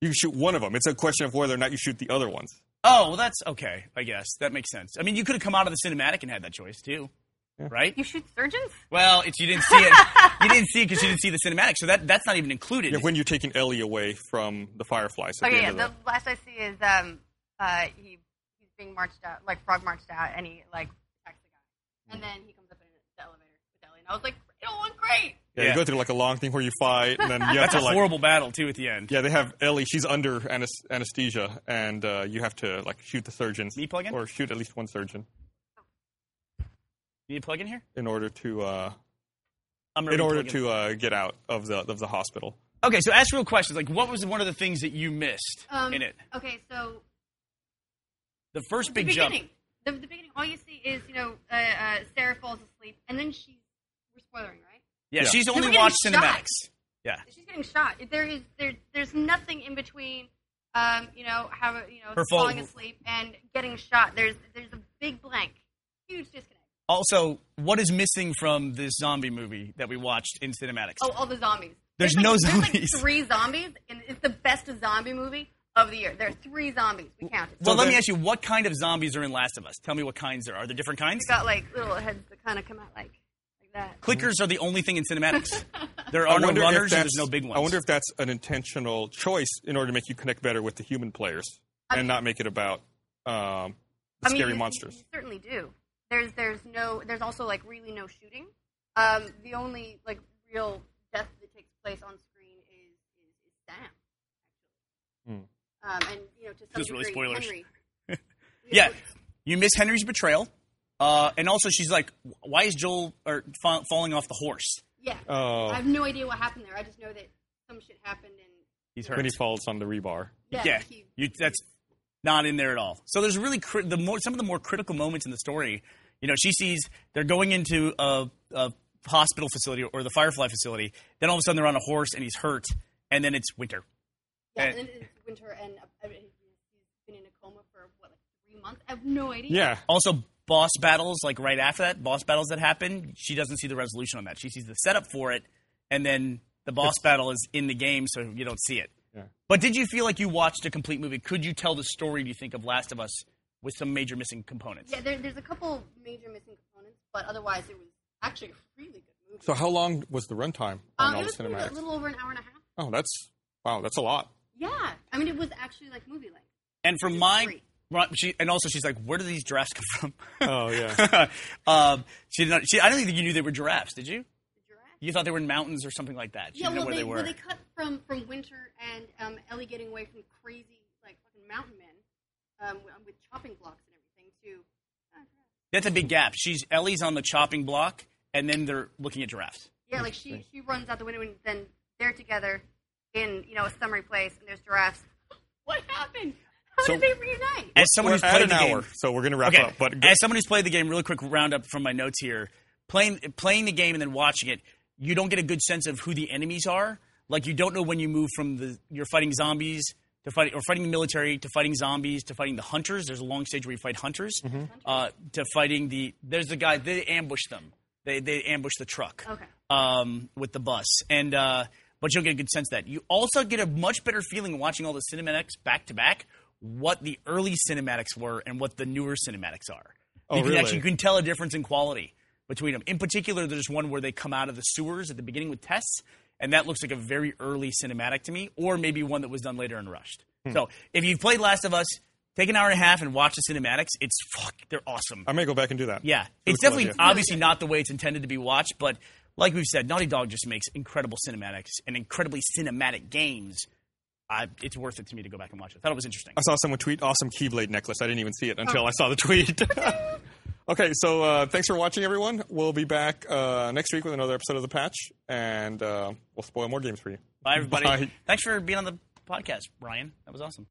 You can shoot one of them. It's a question of whether or not you shoot the other ones. Oh, well, that's okay. I guess that makes sense. I mean, you could have come out of the cinematic and had that choice too, right? You shoot surgeons? Well, it's you didn't see it. [laughs] you didn't see it because you didn't see the cinematic, so that that's not even included. Yeah, when you're taking Ellie away from the Fireflies. At Okay, the yeah. end The last I see is um, uh, he he's being marched out, like frog marched out, and he like attacks the guy, and then he comes up in the elevator with Ellie, and I was like, it all went great. yeah, yeah. you go through like a long thing where you fight, and then you have that's to a like horrible battle too at the end. Yeah, they have Ellie. She's under anes- anesthesia, and uh, you have to like shoot the surgeons Me plug in? or shoot at least one surgeon You need a plug in here? in order to uh, I'm in gonna order plug in. to uh, get out of the of the hospital. Okay, so ask real questions. Like, what was one of the things that you missed Um, in it? Okay, so The first the big jump. beginning, the, the beginning, all you see is you know uh, uh, Sarah falls asleep, and then she's we're spoiling, right? Yeah, Yeah. she's only were getting watched shot. cinematics. Yeah. She's getting shot. There is there there's nothing in between. Um, you know how you know Her fall- falling asleep and getting shot. There's there's a big blank, huge disconnect. Also, what is missing from this zombie movie that we watched in cinematics? Oh, all the zombies. There's like, no There's zombies. like [laughs] three zombies, and it's the best zombie movie of the year. There are three zombies. We counted. well, So let me ask you, what kind of zombies are in Last of Us? Tell me what kinds there are. Are there different kinds? It's got like little heads that kind of come out like like that. Clickers are the only thing in cinematics. [laughs] There are no runners and there's no big ones. I wonder if that's an intentional choice in order to make you connect better with the human players I and mean- not make it about um, the I mean, scary you- monsters. You certainly do. There's there's no there's also like really no shooting. Um, the only like real death that takes place on screen is is, is Sam. Actually. Um, and you know to some This is really degree, spoilers. Henry. [laughs] Yeah, you miss Henry's betrayal, uh, and also she's like, "Why is Joel or fa- falling off the horse? Yeah. Oh, I have no idea what happened there. I just know that some shit happened and He's hurt." when he falls on the rebar. yeah, yeah, he, you, that's not in there at all. So there's really cri- the more some of the more critical moments in the story. You know, she sees they're going into a, a hospital facility or the Firefly facility. Then all of a sudden they're on a horse and he's hurt, and then it's winter. yeah, and- and then it's winter and uh, he's been in a coma for what like three months. I have no idea. Yeah, Also, boss battles like right after that, boss battles that happen. She doesn't see the resolution on that. She sees the setup for it, and then the boss battle is in the game, so you don't see it. Yeah. But did you feel like you watched a complete movie? Could you tell the story? Do you think of Last of Us with some major missing components? Yeah, there, there's a couple major missing components, but otherwise it was actually a really good movie. So how long was the runtime on um, all it the was a little over an hour and a half. Oh, that's wow, that's a lot. Yeah, I mean it was actually like movie length. And from my she and also she's like, where do these giraffes come from? [laughs] Oh yeah. [laughs] um, she did not. She, I don't think you knew they were giraffes. Did you? The giraffe. You thought they were in mountains or something like that. She Yeah, didn't know well where they, they were. well they cut from from Winter and um, Ellie getting away from crazy like fucking mountain men um, with- with chopping blocks and everything to. ah. That's a big gap. She's Ellie's on the chopping block, and then they're looking at giraffes. Yeah, like she she runs out the window and then they're together in you know a summery place and there's giraffes. [gasps] What happened? How So- did they reunite? As someone We're who's at played an the hour, game, so we're gonna wrap okay. up. But as someone who's played the game, really quick roundup from my notes here. Playing playing the game and then watching it, you don't get a good sense of who the enemies are. Like you don't know when you move from the you're fighting zombies to fighting or fighting the military to fighting zombies to fighting the hunters. There's a long stage where you fight hunters uh, to fighting the. There's the guy they ambush them. They they ambush the truck Okay. um, with the bus, and uh, but you'll get a good sense of that. You also get a much better feeling watching all the cinematics back to back. What the early cinematics were and what the newer cinematics are. Oh, you can really? actually you can tell a difference in quality between them. In particular, there's one where they come out of the sewers at the beginning with Tess, and that looks like a very early cinematic to me, or maybe one that was done later and rushed. Hmm. So if you've played Last of Us, take an hour and a half and watch the cinematics. It's fuck, they're awesome. I may go back and do that. Yeah, It it's was a cool definitely obviously not the way it's intended to be watched, but like we've said, Naughty Dog just makes incredible cinematics and incredibly cinematic games. I, it's worth it to me to go back and watch it. I thought it was interesting. I saw someone tweet awesome Keyblade necklace. I didn't even see it until I saw the tweet. [laughs] okay, so uh, thanks for watching, everyone. We'll be back uh, next week with another episode of The Patch, and uh, we'll spoil more games for you. Bye, everybody. Bye. Thanks for being on the podcast, Ryan. That was awesome.